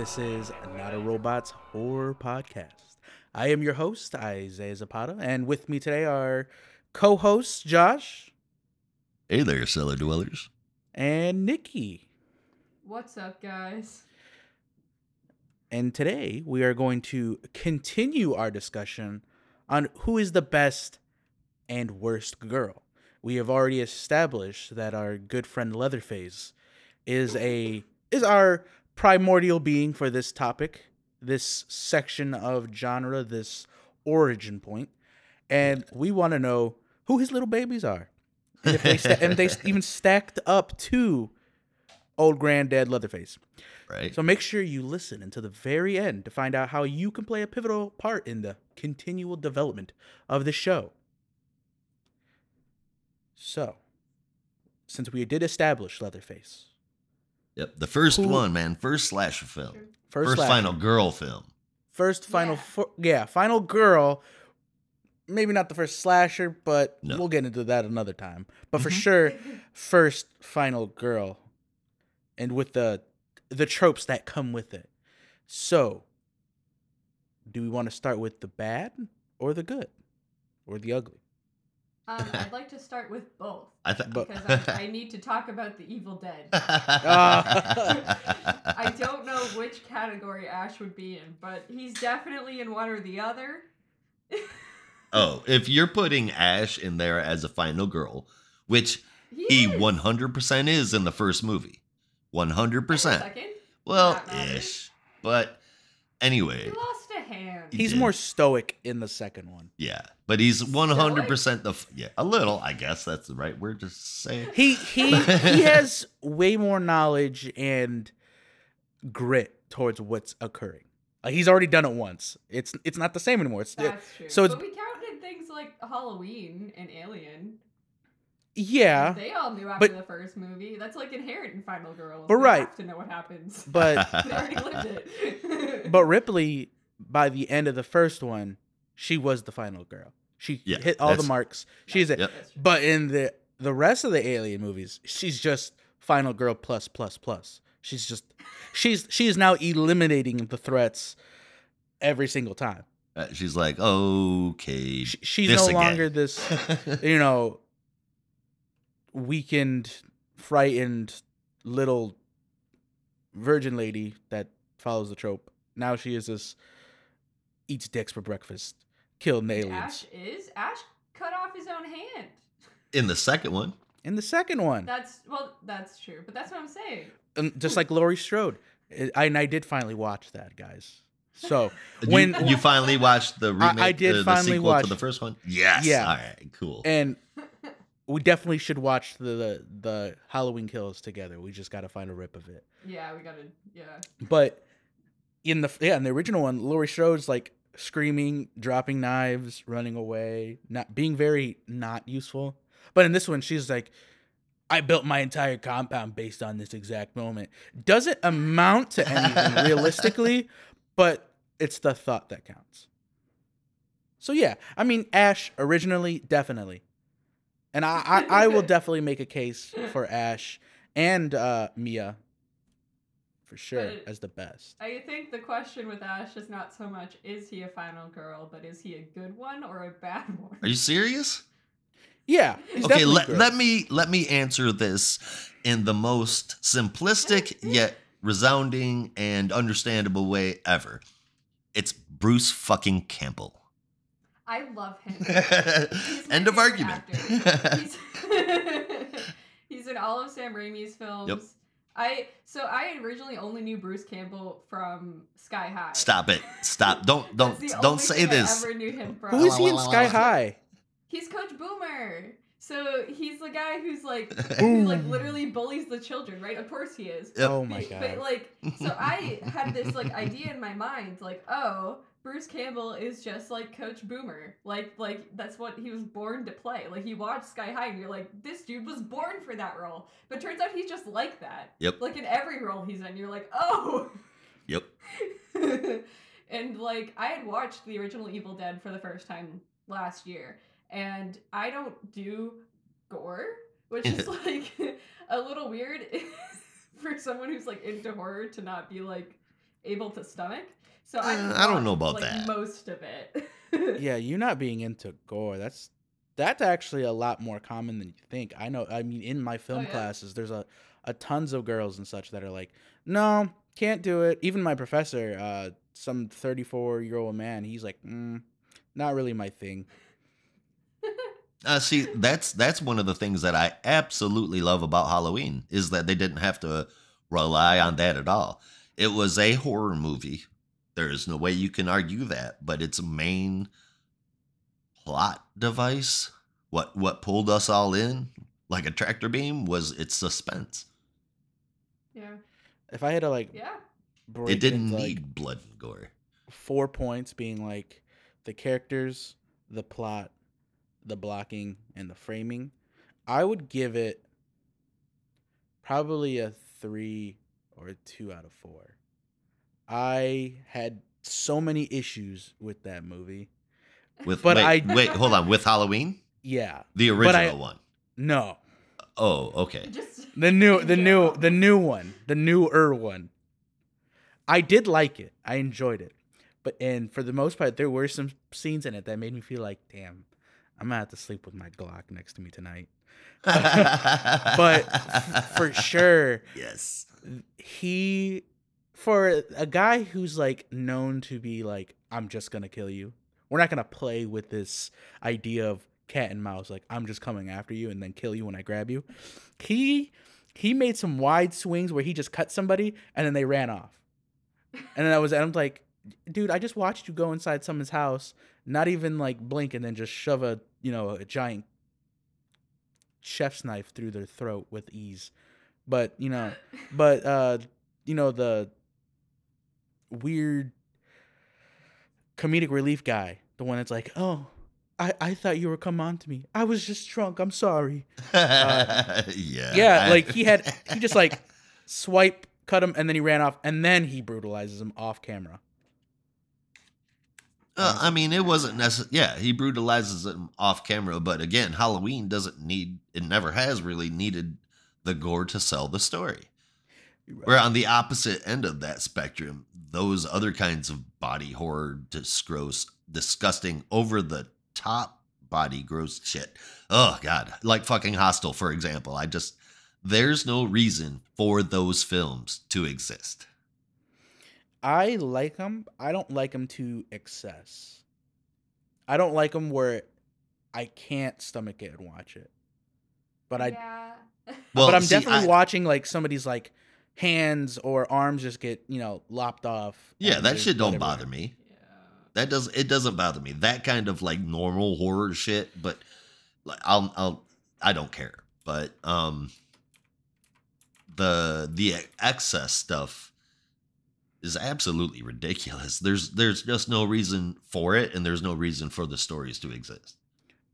This is Not a Robots Horror Podcast. I am your host, Isaiah Zapata, and with me today are co hosts Josh Hey there, cellar dwellers. and Nikki. What's up, guys? And today we are going to continue our discussion on who is the best and worst girl. We have already established that our good friend Leatherface is a is our primordial being for this topic, this section of genre, this origin point, and we want to know who his little babies are, and if they sta- and they even stacked up to old granddad Leatherface. Right? So make sure you listen until the very end to find out how you can play a pivotal part in the continual development of the show. So, since we did establish Leatherface, yep. The first Who- one, man. First slasher film. first, First, slasher, final girl film. first final, Yeah. fo- yeah, final girl. Maybe not the first slasher, but No. we'll get into that another time. But for Mhm. sure, first final girl, and with the the tropes that come with it. So, do we want to start with the bad or the good or the ugly? Um, I'd like to start with both I thought. But- because I, I need to talk about the Evil Dead. I don't know which category Ash would be in, but he's definitely in one or the other. oh, if you're putting Ash in there as a final girl, which he is. 100% is in the first movie. 100%. Second, Well, ish. But he anyway, lost a hand. He He's did. more stoic in the second one. yeah. But he's 100% the. f- Yeah, a little, I guess that's the right word to say. He he he has way more knowledge and grit towards what's occurring. Like he's already done it once. It's it's not the same anymore. It's That's true. so it's- but we counted things like Halloween and Alien. yeah, They all knew after but- the first movie. That's like inherent in Final Girls. But They right. have to know what happens. but they already lived it. but Ripley by the end of the first one, she was the final girl. She Yeah, hit all the marks. She's it. Yep. But in the the rest of the Alien movies, she's just final girl plus plus plus. She's just she's she is now eliminating the threats every single time. Uh, she's like, okay. She, she's no again. longer this you know weakened, frightened little virgin lady that follows the trope. Now she is this eats dicks for breakfast, killing the aliens. Ash is Ash cut off his own hand. in the second one. In the second one, That's well, that's true, but that's what I'm saying. and just like Laurie Strode, I, and I did finally watch that, guys. So You- When- you, finally watched the remake, I did uh, the finally sequel watch- to the first one. Yes. Yeah. All right. Cool. and we definitely should watch the, the the Halloween Kills together. We just got to find a rip of it. Yeah, we gotta. Yeah. But in the yeah in the original one, Laurie Strode's like screaming, dropping knives, running away, not being very not useful. But in this one, she's like, "I built my entire compound based on this exact moment." Doesn't amount to anything realistically, but it's the thought that counts. So yeah, I mean Ash originally definitely, and I I, I will definitely make a case for Ash and uh, Mia for sure But- as the best. I think the question with Ash is not so much is he a final girl, but is he a good one or a bad one? Are you serious? Yeah. okay. Let, good. let me let me answer this in the most simplistic yet resounding and understandable way ever. It's Bruce fucking Campbell. I love him. End of argument. He's, he's in all of Sam Raimi's films. Yep. I so I originally only knew Bruce Campbell from Sky High. Stop it. Stop. Don't don't the don't only say thing this. I ever knew him from. Who is he in Sky High? He's Coach Boomer. So he's the guy who's like who like literally bullies the children, right? Of course he is. Yep. Oh my But- god. But like, so I had this like idea in my mind, like, oh, Bruce Campbell is just like Coach Boomer. Like, like that's what he was born to play. Like, you watch Sky High and you're like, this dude was born for that role. But turns out he's just like that. Yep. Like in every role he's in, you're like, oh. Yep. and like, I had watched the original Evil Dead for the first time last year, and I don't do gore, which is like a little weird for someone who's like into horror to not be like able to stomach. So Uh, I I don't know about like, that. Most of it. yeah, you not being into gore. That's that's actually a lot more common than you think. I know. I mean, in my film Oh, yeah? classes, there's a, a tons of girls and such that are like, no, can't do it. Even my professor, uh, some 34 year old man, he's like, mm, not really my thing. Uh, see, that's that's one of the things that I absolutely love about Halloween is that they didn't have to rely on that at all. It was a horror movie. There is no way you can argue that, but its main plot device, what what pulled us all in like a tractor beam, was its suspense. yeah. If I had to like Yeah. break It didn't into, like, need blood and gore. four points being like the characters, the plot, the blocking, and the framing, I would give it probably a three or a two out of four. I had so many issues with that movie. With But wait, I- wait, hold on, with Halloween, Yeah, the But I- original one. no, Oh, okay. Just the new, in the new, the new one, the newer one. I did like it. I enjoyed it, but and for the most part, there were some scenes in it that made me feel like, damn, I'm gonna have to sleep with my Glock next to me tonight. But for sure, yes. he for a guy who's like known to be like i'm just gonna kill you we're not gonna play with this idea of cat and mouse like i'm just coming after you and then kill you when i grab you he he made some wide swings where he just cut somebody and then they ran off and then i was i'm like dude i just watched you go inside someone's house not even like blink and then just shove a you know a giant chef's knife through their throat with ease. But you know but uh you know the weird comedic relief guy the one that's like oh i i thought you were come on to me. I was just drunk. I'm sorry. Yeah. yeah I- like he had he just like swipe cut him and then he ran off and then he brutalizes him off camera Uh, I mean, it wasn't necessary. Yeah, he brutalizes him off camera, but again, Halloween doesn't need. It never has really needed the gore to sell the story. We're on the opposite end of that spectrum, those other kinds of body horror, gross, disgusting, over the top body gross shit. Oh god, like fucking Hostel, for example. I just there's no reason for those films to exist. I like them. i don't like them to excess i don't like them where i can't stomach it and watch it but i yeah. Well, but I'm see, definitely I- watching like somebody's like hands or arms just get you know lopped off. Yeah, that there's shit don't blood bother everywhere. me. yeah. That does it doesn't bother me. That kind of like normal horror shit, but like I'll I'll I don't care. But um the the excess stuff is absolutely ridiculous. There's there's just no reason for it and there's no reason for the stories to exist.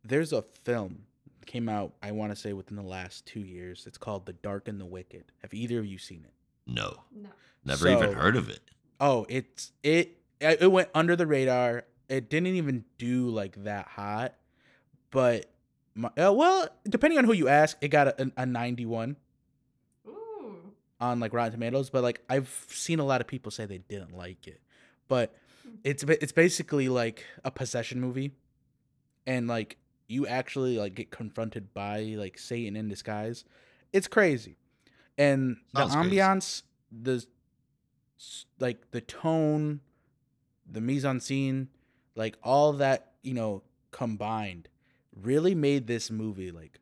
There's a film came out I want to say within the last two years. It's called The Dark and the Wicked. Have either of you seen it? No. No. Never even heard of it. Oh, it's it it went under the radar. It didn't even do like that hot, but my, uh, well, depending on who you ask, it got a, a 91 Ooh. On like Rotten Tomatoes, but like I've seen a lot of people say they didn't like it. But mm. it's it's basically like a possession movie, and like you actually like get confronted by like Satan in disguise. It's crazy, and Sounds the ambiance, the like the tone, the mise en scene, like all that you know combined, really made this movie like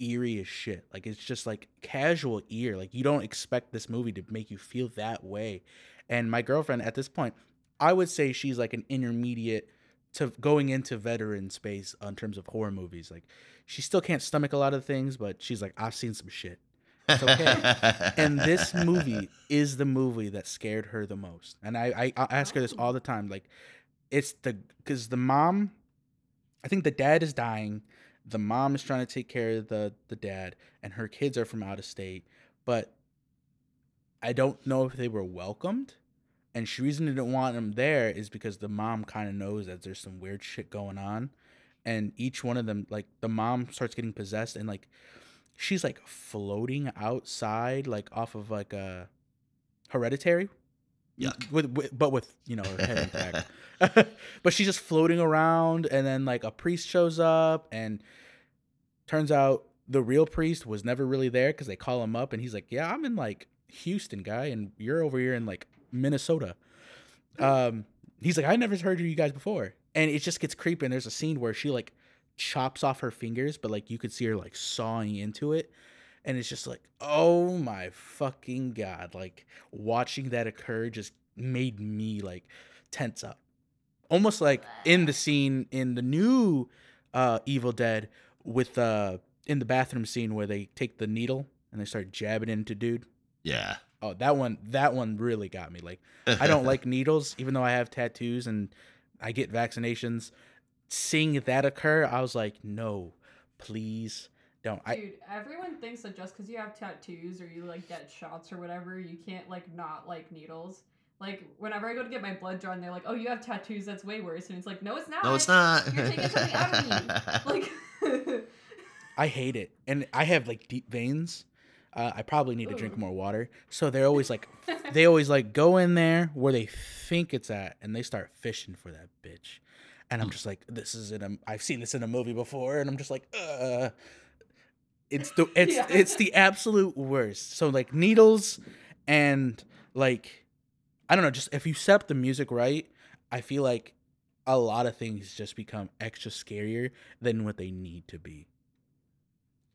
eerie as shit. Like it's just like casual ear. Like you don't expect this movie to make you feel that way. And my girlfriend at this point, I would say she's like an intermediate to going into veteran space in terms of horror movies. Like she still can't stomach a lot of things, but she's like, I've seen some shit. It's okay. And this movie is the movie that scared her the most. And I, I, I ask her this all the time. Like, it's the because the mom, I think the dad is dying. The mom is trying to take care of the the dad, and her kids are from out of state. But I don't know if they were welcomed. And she reason they didn't want them there is because the mom kind of knows that there's some weird shit going on, and each one of them, like the mom starts getting possessed, and like she's like floating outside, like off of like a hereditary. Yuck. With, with but with you know her head intact. but she's just floating around, and then like a priest shows up, and turns out the real priest was never really there because they call him up, and he's like, "Yeah, I'm in like Houston, guy, and you're over here in like Minnesota." Um, he's like, "I never heard of you guys before," and it just gets creepy. And there's a scene where she like chops off her fingers, but like you could see her like sawing into it. And it's just like, oh my fucking god! Like watching that occur just made me like tense up, almost like in the scene in the new uh, Evil Dead with uh in the bathroom scene where they take the needle and they start jabbing into dude. Yeah. Oh, that one that one really got me. Like I don't like needles, even though I have tattoos and I get vaccinations. Seeing that occur, I was like, no, please don't. I Dude, everyone thinks that just because you have tattoos or you like get shots or whatever, you can't like not like needles. Like whenever I go to get my blood drawn, they're like, "Oh, you have tattoos. That's way worse." And it's like, "No, it's not. No, it's not. You're taking something out of me." Like, I hate it, and I have like deep veins. Uh, I probably need to drink more water. So they're always like, they always like go in there where they think it's at, and they start fishing for that bitch. And I'm just like, this is in a. I've seen this in a movie before, and I'm just like, uh. It's the it's Yeah. it's the absolute worst. So like needles, and like, I don't know. Just if you set up the music right, I feel like a lot of things just become extra scarier than what they need to be.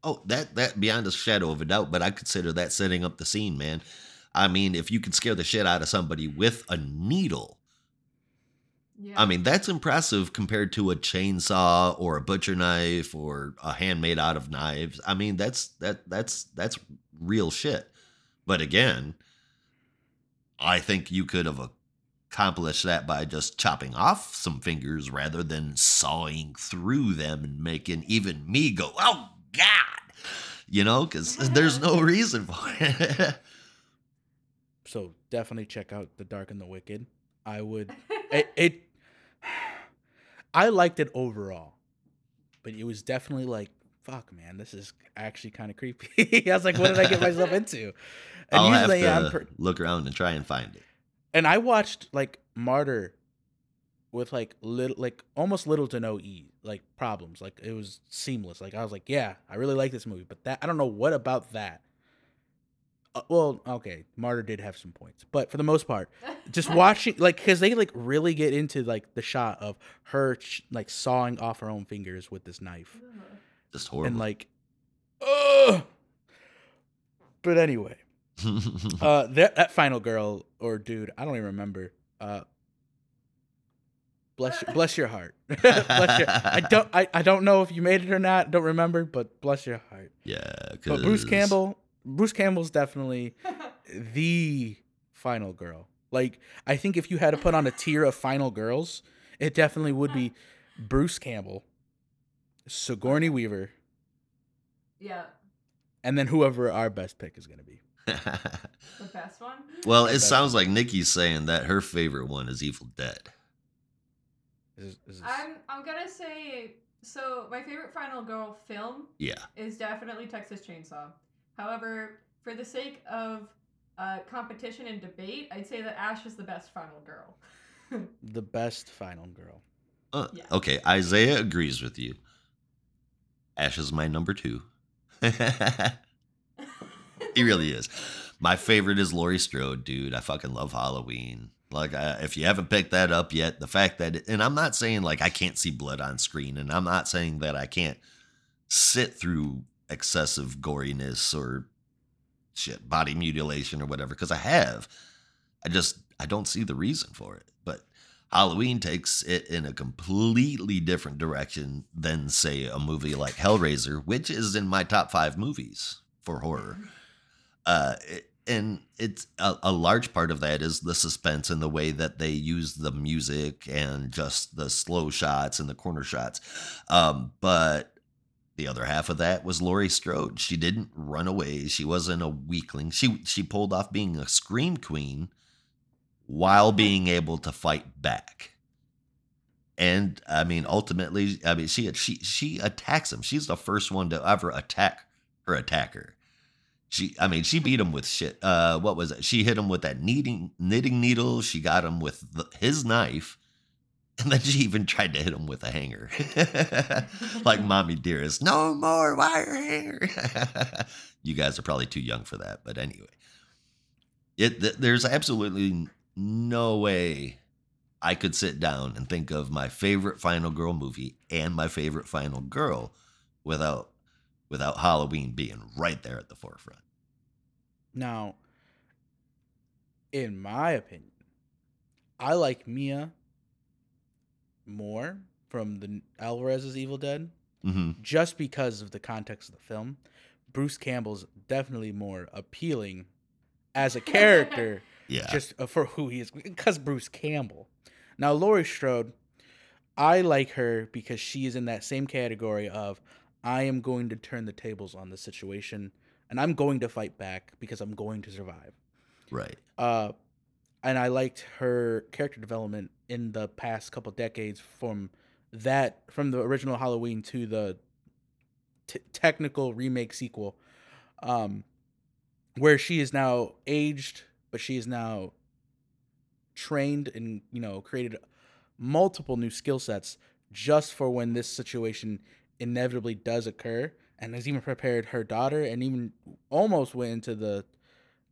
Oh, that that beyond a shadow of a doubt, but I consider that setting up the scene, man. I mean, if you can scare the shit out of somebody with a needle, yeah. I mean, that's impressive compared to a chainsaw or a butcher knife or a handmade out of knives. I mean, that's that that's that's real shit. But again, I think you could have accomplished that by just chopping off some fingers rather than sawing through them and making even me go, "Oh god." You know, cuz there's no reason for it. So definitely check out The Dark and the Wicked. I would it, it I liked it overall. But it was definitely like, fuck man, this is actually kind of creepy. I was like, what did I get myself into? And I'll have usually I'm to per- look around and try and find it. and I watched like Martyr with like little like almost little to no e like problems. Like it was seamless. Like I was like, yeah, I really like this movie, but that I don't know what about that. Uh, well, okay, Martyr did have some points, but for the most part, just watching like because they like really get into like the shot of her like sawing off her own fingers with this knife Just horrible. and like, ugh. But anyway, uh, that that final girl or dude, I don't even remember. Uh, bless your, bless your heart. bless your. I don't I, I don't know if you made it or not. Don't remember, but bless your heart. yeah, But Bruce Campbell, Bruce Campbell's definitely the final girl. Like I think if you had to put on a tier of final girls, it definitely would be Bruce Campbell, Sigourney Weaver, yeah, and then whoever our best pick is going to be. the best one. well, it That's- sounds like Nikki's saying that her favorite one is Evil Dead. Is- is- I'm I'm gonna say so. My favorite Final Girl film Yeah. is definitely Texas Chainsaw. However, for the sake of uh, competition and debate, I'd say that Ash is the best Final Girl. the best final girl. Uh, Yeah. Okay, Isaiah agrees with you. Ash is my number two. he really is. My favorite is Laurie Strode, dude. I fucking love Halloween. Like, I, if you haven't picked that up yet, the fact that, it, and I'm not saying like I can't see blood on screen, and I'm not saying that I can't sit through excessive goriness or shit, body mutilation or whatever, because I have. I just, I don't see the reason for it. But Halloween takes it in a completely different direction than, say, a movie like Hellraiser, which is in my top five movies for horror. Uh, it- and it's a, a large part of that is the suspense and the way that they use the music and just the slow shots and the corner shots. Um, but the other half of that was Laurie Strode. She didn't run away. She wasn't a weakling. She she pulled off being a scream queen while being able to fight back. And I mean, ultimately, I mean, she she she attacks him. She's the first one to ever attack her attacker. She, I mean, she beat him with shit. Uh, what was it? She hit him with that knitting knitting needle. She got him with the, his knife, and then she even tried to hit him with a hanger, like "Mommy Dearest." No more wire hanger. you guys are probably too young for that, but anyway, it th- there's absolutely no way I could sit down and think of my favorite Final Girl movie and my favorite Final Girl without without Halloween being right there at the forefront. Now, in my opinion, I like Mia more from the Alvarez's Evil Dead hmm just because of the context of the film. Bruce Campbell's definitely more appealing as a character Yeah. just uh, for who he is because Bruce Campbell. Now Laurie Strode, I like her because she is in that same category of I am going to turn the tables on the situation and I'm going to fight back because I'm going to survive. right. Uh and I liked her character development in the past couple decades from that from the original Halloween to the t- technical remake sequel um where she is now aged but she is now trained and you know created multiple new skill sets just for when this situation inevitably does occur and has even prepared her daughter and even almost went into the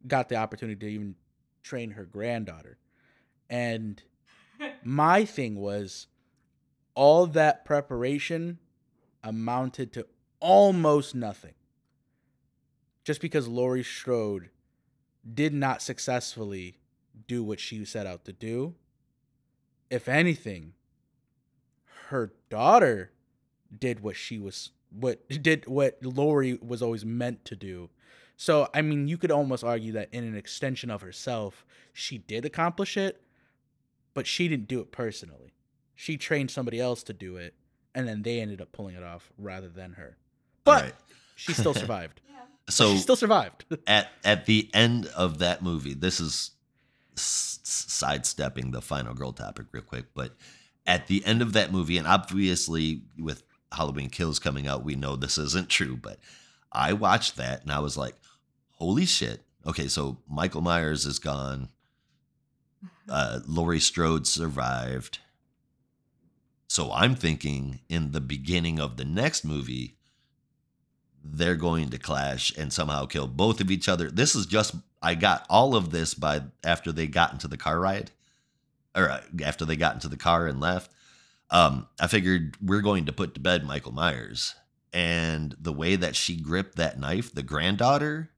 got the opportunity to even train her granddaughter. And my thing was all that preparation amounted to almost nothing just because Laurie Strode did not successfully do what she set out to do. If anything, her daughter did what she was what did what Laurie was always meant to do. So I mean, you could almost argue that in an extension of herself, she did accomplish it, but she didn't do it personally. She trained somebody else to do it, and then they ended up pulling it off rather than her. But Right. she still survived. yeah. So she still survived. at at the end of that movie, this is s- s- sidestepping the final girl topic real quick, but at the end of that movie, and obviously with Halloween Kills coming out, we know this isn't true, but I watched that and I was like, holy shit. Okay, so Michael Myers is gone. Uh, Laurie Strode survived. So I'm thinking in the beginning of the next movie, they're going to clash and somehow kill both of each other. This is just I got all of this by after they got into the car ride, or uh, after they got into the car and left. Um, I figured we're going to put to bed Michael Myers, and the way that she gripped that knife, the granddaughter.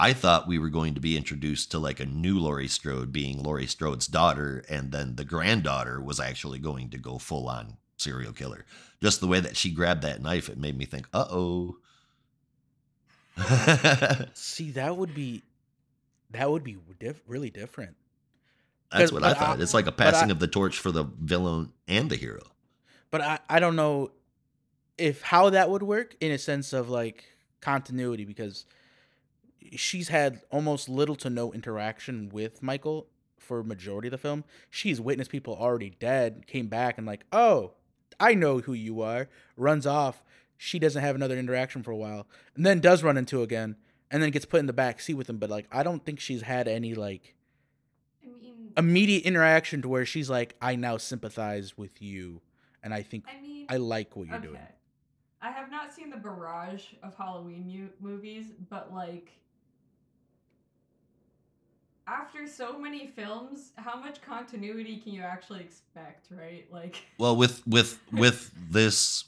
I thought we were going to be introduced to like a new Laurie Strode being Laurie Strode's daughter, and then the granddaughter was actually going to go full on serial killer. Just the way that she grabbed that knife, it made me think, uh oh. See, that would be that would be diff- really different. That's what I but I- thought. it's like a but I- passing of the torch for the villain and the hero. But I, I don't know if how that would work in a sense of like continuity because she's had almost little to no interaction with Michael for majority of the film. She's witnessed people already dead, came back and like, oh, I know who you are. Runs off. She doesn't have another interaction for a while, and then does run into again, and then gets put in the back seat with him. But like, I don't think she's had any like I mean, immediate interaction to where she's like, I now sympathize with you, and I think I mean, I like what you're okay. doing. I have not seen the barrage of Halloween mu- movies, but like after so many films, how much continuity can you actually expect, right? Like Well, with with with this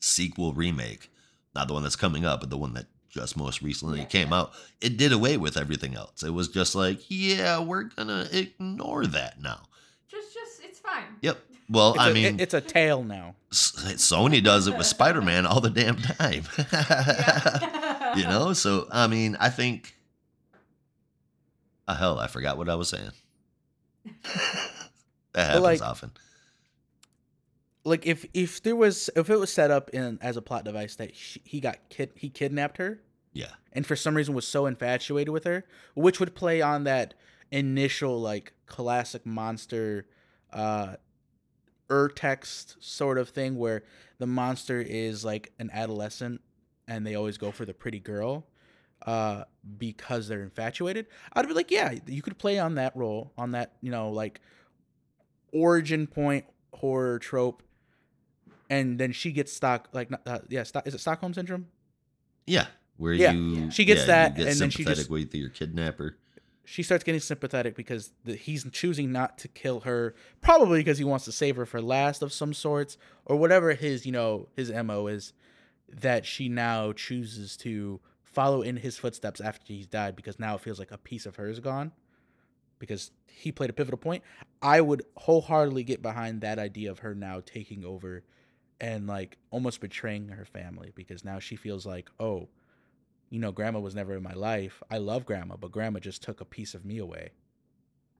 sequel remake, not the one that's coming up, but the one that just most recently Yeah, came yeah. out, it did away with everything else. It was just like, yeah, we're gonna ignore that now. just just it's fine. Yep. Well, It's I a- mean, it's a tale now. Sony does it with Spider Man all the damn time. You know, so I mean, I think. Oh, hell, I forgot what I was saying. that happens like- often. Like if if there was if it was set up in as a plot device that she, he got kid he kidnapped her Yeah. and for some reason was so infatuated with her, which would play on that initial like classic monster uh ur text sort of thing where the monster is like an adolescent and they always go for the pretty girl uh because they're infatuated i'd be like yeah you could play on that role on that you know like origin point horror trope and then she gets stock like uh, yeah stock, is it stockholm syndrome Yeah, where Yeah. you She gets yeah, that, get and then she sympathetic just- with your kidnapper. she starts getting sympathetic because the, he's choosing not to kill her probably because he wants to save her for last of some sorts or whatever his you know his mo is that she now chooses to follow in his footsteps after he's died because now it feels like a piece of her is gone because he played a pivotal point i would wholeheartedly get behind that idea of her now taking over and like almost betraying her family because now she feels like oh you know, grandma was never in my life. I love grandma, but grandma just took a piece of me away.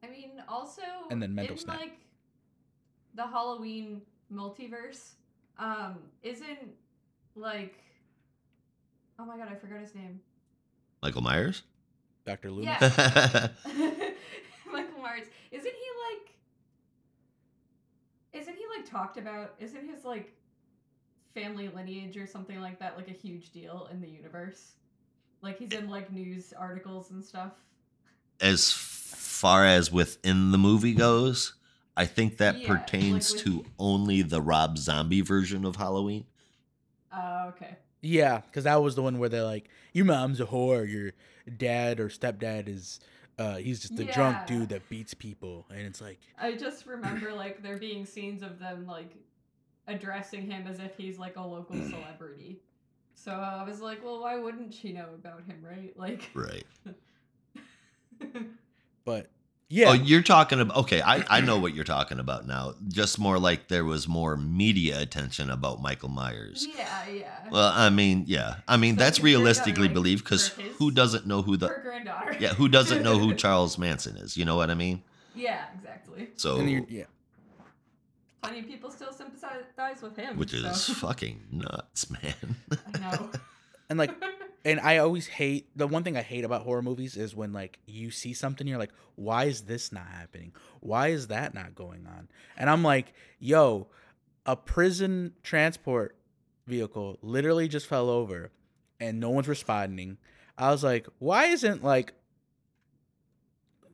I mean, also And then mental in, snap. like the Halloween multiverse, um, isn't like oh my god, I forgot his name. Michael Myers. Dr. Loomis. Yeah. Michael Myers. Isn't he like isn't he like talked about? Isn't his like family lineage or something like that like a huge deal in the universe? Like he's in like news articles and stuff. as far as within the movie goes, I think that Yeah, pertains like to only the Rob Zombie version of Halloween. Oh, okay. Yeah, because that was the one where they're like, your mom's a whore, your dad or stepdad is, uh, he's just a drunk dude that beats people. And it's like, I just remember like there being scenes of them like addressing him as if he's like a local celebrity. So I was like, well, why wouldn't she know about him, right? Like, Right. but yeah. Oh, you're talking about okay, I, I know what you're talking about now. Just more like there was more media attention about Michael Myers. yeah, yeah. Well, I mean, yeah. I mean, So that's if you're gonna, realistically like, believed because who doesn't know who the Her granddaughter. yeah who doesn't know who Charles Manson is? You know what I mean? yeah, exactly. So, and you're- yeah. Plenty of people still sympathize with him. which is so- fucking nuts, man. I know. And like, and I always hate the one thing I hate about horror movies is when like you see something you're like, why is this not happening? Why is that not going on? And I'm like, yo, a prison transport vehicle literally just fell over and no one's responding. I was like, why isn't like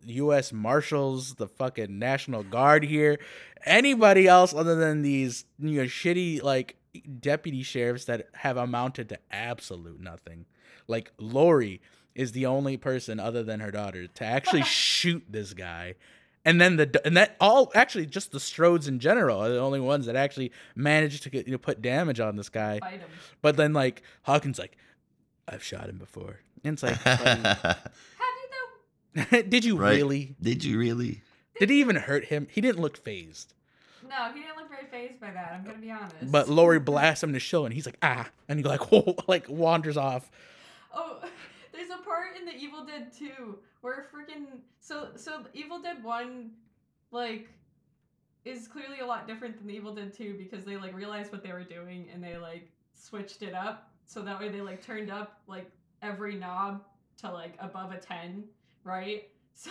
US Marshals, the fucking National Guard here, anybody else other than these you know shitty like deputy sheriffs that have amounted to absolute nothing. Like Laurie is the only person other than her daughter to actually shoot this guy. And then the and that all actually just the Strodes in general are the only ones that actually managed to get you know put damage on this guy. Fight him. But then like Hawkins like, I've shot him before. And it's like, Have you though? did you Right. really? Did you really? Did he even hurt him? He didn't look phased. No, he didn't look very phased by that. I'm gonna be honest. But Laurie blasts him to show, and he's like, ah, and he like, like wanders off. Oh, there's a part in the Evil Dead 2 where freaking so so Evil Dead 1 like is clearly a lot different than the Evil Dead 2 because they like realized what they were doing and they like switched it up so that way they like turned up like every knob to like above a 10, right? So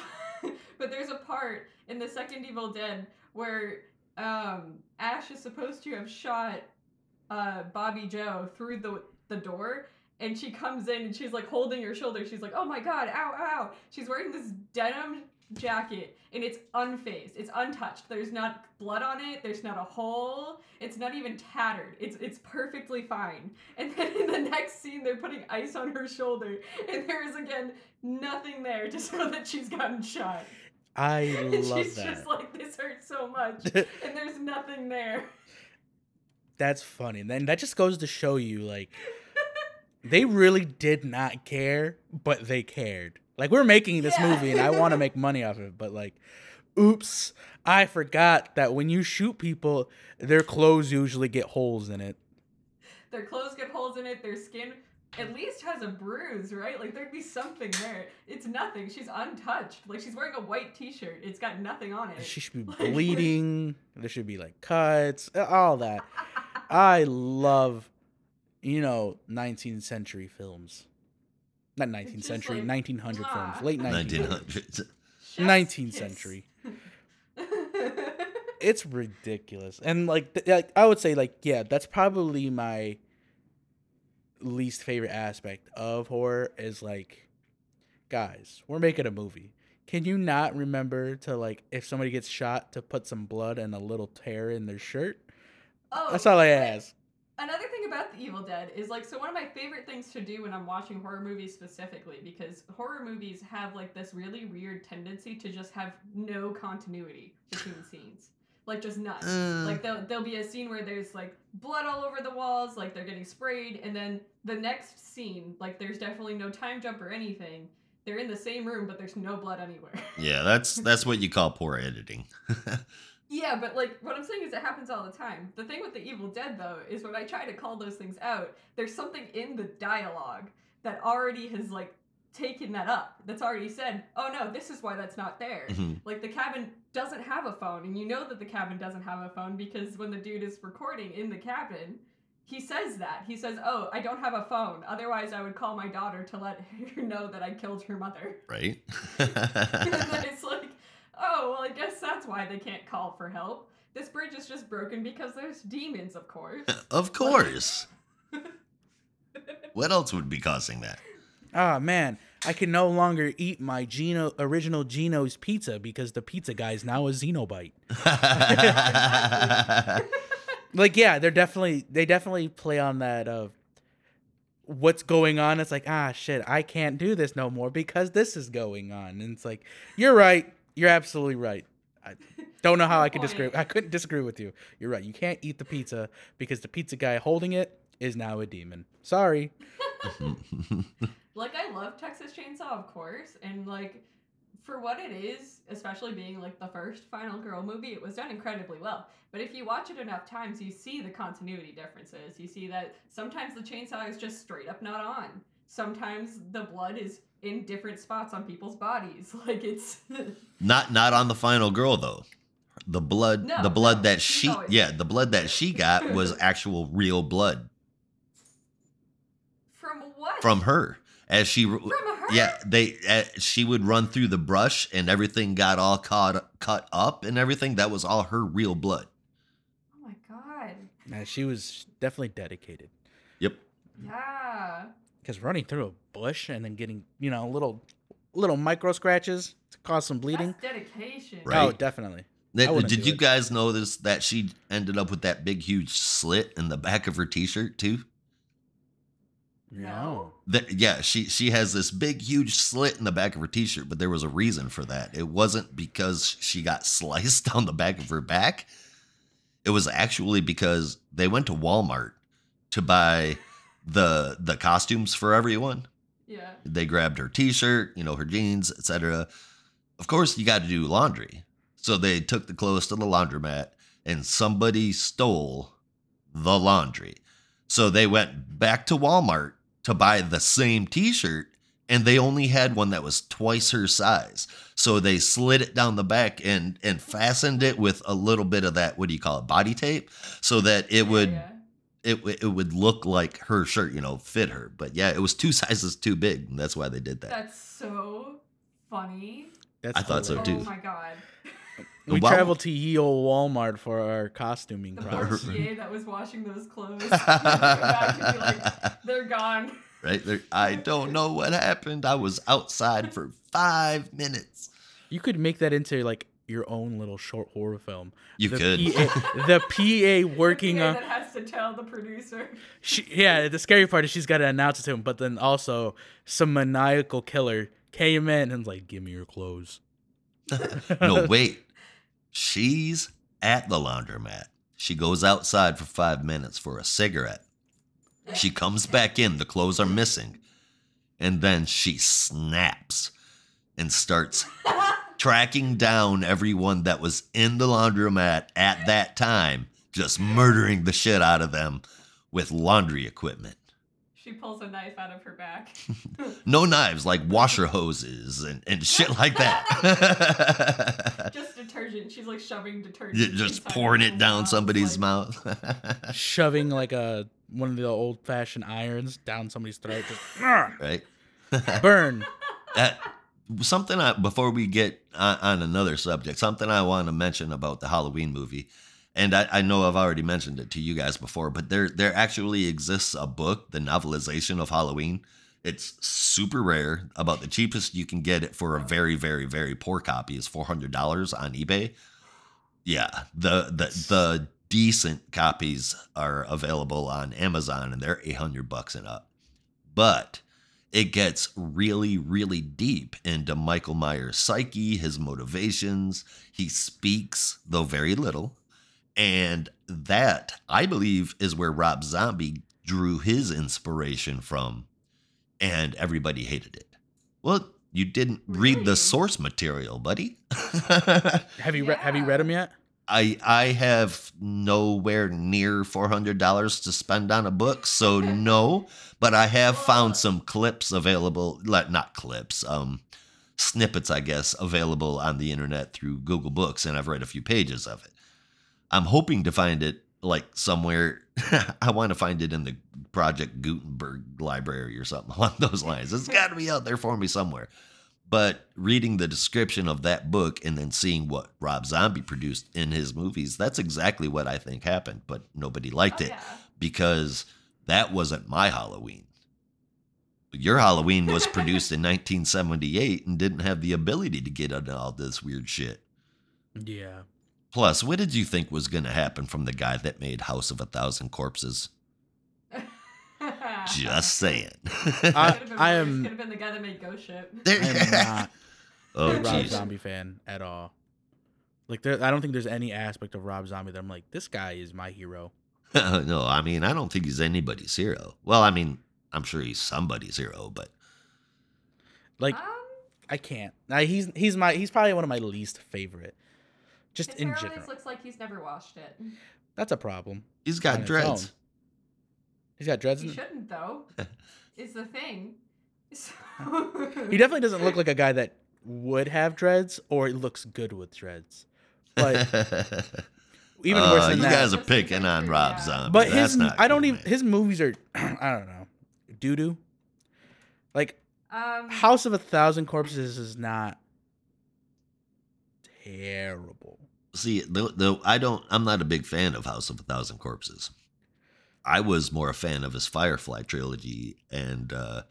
but there's a part in the second Evil Dead where um Ash is supposed to have shot uh Bobby Joe through the the door and she comes in and she's like holding her shoulder. She's like, "Oh my god, ow, ow!" She's wearing this denim jacket and it's unfazed. It's untouched. There's not blood on it. There's not a hole. It's not even tattered. It's it's perfectly fine. And then in the next scene, they're putting ice on her shoulder, and there is again nothing there to show that she's gotten shot. I And love she's that. just like, "This hurts so much," and there's nothing there. That's funny. And then that just goes to show you, like, they really did not care, but they cared. Like, we're making this Yeah. movie and I want to make money off of it, but like, oops, I forgot that when you shoot people, their clothes usually get holes in it. Their clothes get holes in it. Their skin at least has a bruise, right? Like there'd be something there. It's nothing. She's untouched. Like she's wearing a white T-shirt. It's got nothing on it. She should be Like, bleeding. There should be like cuts, all that. I love, you know, 19th century films. Not 19th just century, like, 1900 mwah. films, late 1900s. 1900s. 19th century. It's ridiculous. And like, th- like I would say like yeah, that's probably my least favorite aspect of horror is like, guys, we're making a movie. Can you not remember to like if somebody gets shot to put some blood and a little tear in their shirt? Oh, That's all I ask. Another thing about The Evil Dead is like so one of my favorite things to do when I'm watching horror movies specifically because horror movies have like this really weird tendency to just have no continuity between scenes. Like just none. Uh, Like there'll, there'll be a scene where there's like blood all over the walls, like they're getting sprayed, and then the next scene, like there's definitely no time jump or anything. They're in the same room, but there's no blood anywhere. yeah, that's that's what you call poor editing. Yeah, but like what I'm saying is it happens all the time. The thing with the Evil Dead though is when I try to call those things out, there's something in the dialogue that already has like taken that up. That's already said, "Oh no, this is why that's not there." Mhm. Like the cabin doesn't have a phone, and you know that the cabin doesn't have a phone because when the dude is recording in the cabin, he says that. He says, "Oh, I don't have a phone. Otherwise, I would call my daughter to let her know that I killed her mother." right? and then it's like, oh, well, I guess that's why they can't call for help. This bridge is just broken because there's demons, of course. of course. What else would be causing that? Ah man, I can no longer eat my Gino original Gino's pizza because the pizza guy is now a Cenobite. Like yeah, they're definitely they definitely play on that of what's going on. It's like ah shit, I can't do this no more because this is going on. And it's like you're right, you're absolutely right. I don't know how I could disagree. I couldn't disagree with you. You're right. You can't eat the pizza because the pizza guy holding it is now a demon. Sorry. like, I love Texas Chainsaw, of course, and like, for what it is, especially being like the first Final Girl movie, it was done incredibly well. But if you watch it enough times, you see the continuity differences. You see that sometimes the chainsaw is just straight up not on. Sometimes the blood is in different spots on people's bodies. Like it's not not on the final girl though. The blood No, the blood no, that she always- yeah, the blood that she got was actual real blood from what? from her. As she From her? yeah, they uh, she would run through the brush and everything got all caught cut up and everything. That was all her real blood. Oh my god. Nah, she was definitely dedicated. Yep. Yeah. Because running through a bush and then getting, you know, little little micro scratches to cause some bleeding. That's dedication. Right. Oh, definitely. Th- Did you it. guys notice that she ended up with that big huge slit in the back of her t-shirt too? No. That yeah, she she has this big huge slit in the back of her t-shirt, but there was a reason for that. It wasn't because she got sliced down the back of her back. It was actually because they went to Walmart to buy the the costumes for everyone. Yeah. They grabbed her t-shirt, you know, her jeans, etc. Of course, you got to do laundry. So they took the clothes to the laundromat and somebody stole the laundry. So they went back to Walmart to buy the same t-shirt and they only had one that was twice her size. So they slid it down the back and and fastened it with a little bit of that what do you call it? body tape so that it Yeah, would yeah. It it would look like her shirt, you know, fit her. But yeah, it was two sizes too big. And that's why they did that. That's so funny. That's I thought so, hilarious. Oh too. my god. We Well- traveled to ye old Walmart for our costuming The process. portier that was washing those clothes. Come back and be like, They're gone. right there. I don't know what happened. I was outside for five minutes. You could make that into like your own little short horror film. You the could. PA, the PA working The PA on. that has to tell the producer. She, yeah, the scary part is she's got to announce it to him, but then also some maniacal killer came in and was like, "Give me your clothes." no, wait. She's at the laundromat. She goes outside for five minutes for a cigarette. She comes back in. The clothes are missing. And then she snaps and starts tracking down everyone that was in the laundromat at that time, just murdering the shit out of them with laundry equipment. She pulls a knife out of her back. No knives, like washer hoses and, and shit like that. Just detergent. She's like shoving detergent. Ju- just pouring it down mouth, somebody's like- mouth. Shoving like a one of the old fashioned irons down somebody's throat, just right? burn. Uh, something I, before we get on, on another subject, something I want to mention about the Halloween movie. and I, I know I've already mentioned it to you guys before, but there there actually exists a book, the novelization of Halloween. It's super rare. About the cheapest you can get it for a very, very, very poor copy is four hundred dollars on eBay. Yeah, the the the decent copies are available on Amazon, and they're eight hundred bucks and up. But it gets really, really deep into Michael Myers' psyche, his motivations. He speaks, though very little. And that, I believe, is where Rob Zombie drew his inspiration from, and everybody hated it. Well, you didn't read the source material, buddy. Have you re- have you read them yet? I I have nowhere near four hundred dollars to spend on a book, so no. But I have found some clips available, not clips, um, snippets, I guess, available on the internet through Google Books, and I've read a few pages of it. I'm hoping to find it like somewhere. I want to find it in the Project Gutenberg library or something along those lines. It's got to be out there for me somewhere. But reading the description of that book and then seeing what Rob Zombie produced in his movies, that's exactly what I think happened. But nobody liked Oh, it yeah. because that wasn't my Halloween. Your Halloween was produced in 1978 and didn't have the ability to get into all this weird shit. Yeah. Plus, what did you think was going to happen from the guy that made House of a Thousand Corpses? Just saying. I- Could've I am- Could have been the guy that made Ghost Ship. I am not oh, a Rob jeez. Zombie fan at all. Like, there, I don't think there's any aspect of Rob Zombie that I'm like, this guy is my hero. no, I mean, I don't think he's anybody's hero. Well, I mean, I'm sure he's somebody's hero, but Like, um, I can't. I, he's he's my he's probably one of my least favorite. Just his in hair general, always looks like he's never washed it. that's a problem. He's got its dreads. Own. He's got dreads. He In, shouldn't though. is the thing. So- he definitely doesn't look like a guy that would have dreads or he looks good with dreads. But even Uh, worse than you that. guys are picking on picture, Rob yeah. Zombie. but That's his not I don't even man. his movies are I don't know doo doo. Like um, House of a Thousand Corpses is not terrible. See, the, the, I don't. I'm not a big fan of House of a Thousand Corpses. I was more a fan of his Firefly trilogy, and uh,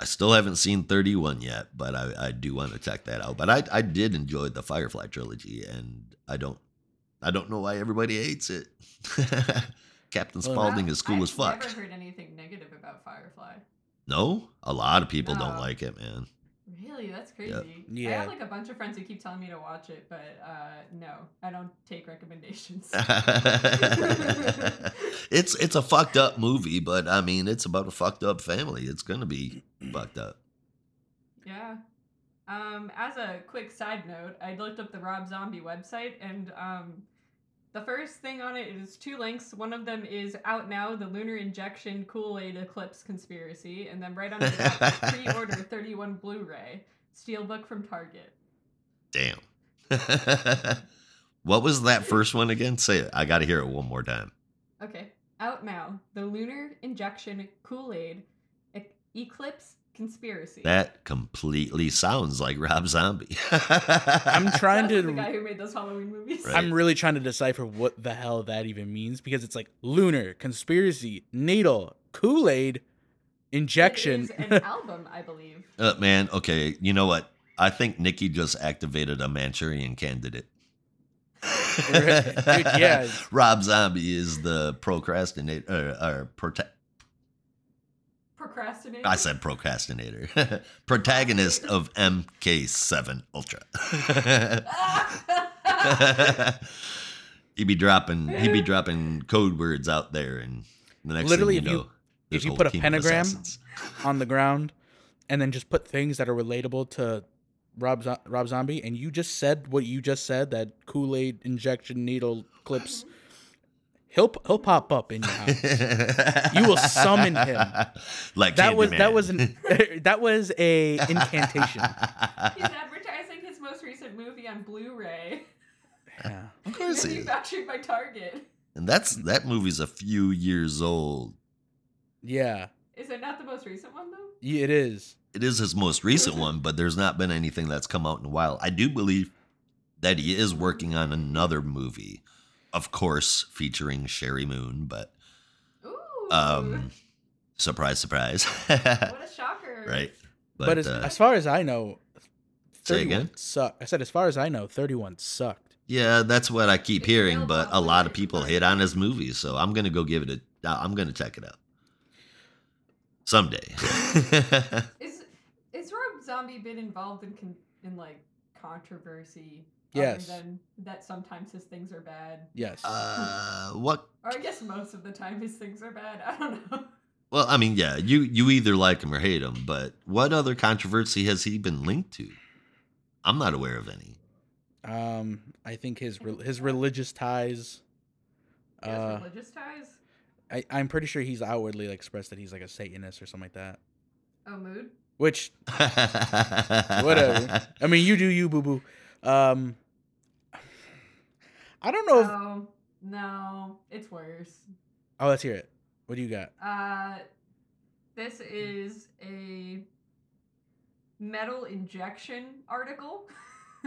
I still haven't seen 31 yet, but I, I do want to check that out. But I, I did enjoy the Firefly trilogy, and I don't I don't know why everybody hates it. Captain Well, Spaulding is cool I've as fuck. never heard anything negative about Firefly. No, a lot of people don't like it, man. Really, that's crazy. Yep. I have like a bunch of friends who keep telling me to watch it, but uh, no, I don't take recommendations. it's it's a fucked up movie, but I mean, it's about a fucked up family. It's gonna be fucked up. Yeah. Um, as a quick side note, I looked up the Rob Zombie website, and um, the first thing on it is two links. One of them is out now, the Lunar Injection Kool Aid Eclipse Conspiracy, and then right under that, pre-order 31 Blu-ray Steelbook from Target. Damn. what was that first one again? Say it. I got to hear it one more time. Okay, out now, the Lunar Injection Kool Aid Eclipse Conspiracy. That completely sounds like Rob Zombie. I'm trying That's to the guy who made those Halloween movies. Right. I'm really trying to decipher what the hell that even means because it's like lunar, conspiracy, needle, Kool-Aid, injection. It is an album, I believe. Uh, man, okay, you know what? I think Nikki just activated a Manchurian candidate. Dude, yeah. Rob Zombie is the procrastinator. Uh, or prote- Procrastinate. I said procrastinator. Protagonist of MK7 Ultra. he'd be dropping he'd be dropping code words out there and the next Literally, thing if you you- if you put a pentagram- on the ground and then just put things that are relatable to Rob Rob Zombie and you just said what you just said that Kool-Aid injection needle clips he'll he'll pop up in your house. You will summon him. like that was that was an that was a incantation. He's advertising his most recent movie on Blu-ray. Yeah. of course he. Manufactured by Target. And that's that movie's a few years old. Yeah. Is it not the most recent one though? Yeah, it is. It is his most recent one, but there's not been anything that's come out in a while. I do believe that he is working on another movie. Of course, featuring Sheri Moon, but Ooh. um, surprise, surprise. what a shocker. right. But, as, uh, as far as I know, Say 31 again? Suck. I said as far as I know, 31 sucked. yeah, that's what I keep It's hearing, available but a lot of people hate on his movie, so I'm gonna go give it a. I'm gonna check it out someday. Is is Rob Zombie been involved in con- in like controversy? Yes. Other than that, sometimes his things are bad, Yes. uh, what? or I guess most of the time his things are bad. I don't know. Well, I mean, yeah, you you either like him or hate him, but what other controversy has he been linked to? I'm not aware of any. um, I think his re- his religious ties. He has Uh, religious ties. I, I'm pretty sure he's outwardly like, expressed that he's like a Satanist or something like that. Oh, mood. Which, whatever. I mean, you do you, boo boo. Um, I don't know. If, Oh no, it's worse. oh, let's hear it. What do you got? Uh, this is a metal injection article,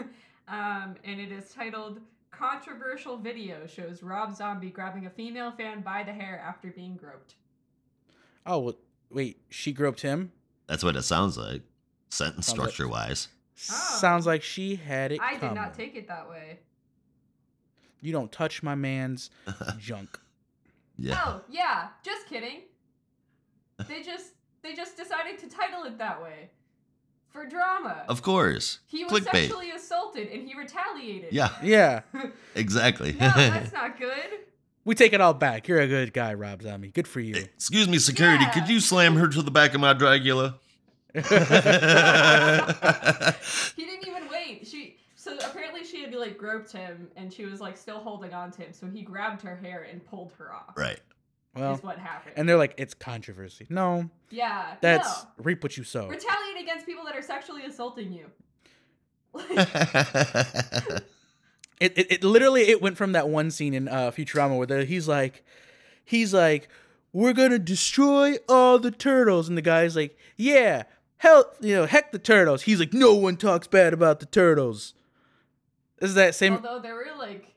um, and it is titled "Controversial Video Shows Rob Zombie Grabbing a Female Fan by the Hair After Being Groped." Oh, well, wait. She groped him. That's what it sounds like, sentence Sounds like- structure wise. Oh. Sounds like she had it. I did not take it that way. You don't touch my man's junk. yeah. Oh yeah, just kidding. They just they just decided to title it that way for drama. Of course. he was clickbait. sexually assaulted and he retaliated. Yeah, Yeah, exactly. no, that's not good. we take it all back. You're a good guy, Rob Zombie. Good for you. Excuse me, security. Yeah. Could you slam her to the back of my Dragula? He didn't even wait. She so apparently like groped him and she was like still holding on to him. So he grabbed her hair and pulled her off. right. well, is what happened. and they're like, it's controversy. No, yeah, that's no. reap what you sow. retaliate against people that are sexually assaulting you. It, it, it literally it went from that one scene in uh, Futurama where the, he's like, he's like, we're gonna destroy all the turtles, and the guy's like, yeah, hell, you know, heck the turtles. He's like, no one talks bad about the turtles. Is that same? Although there were like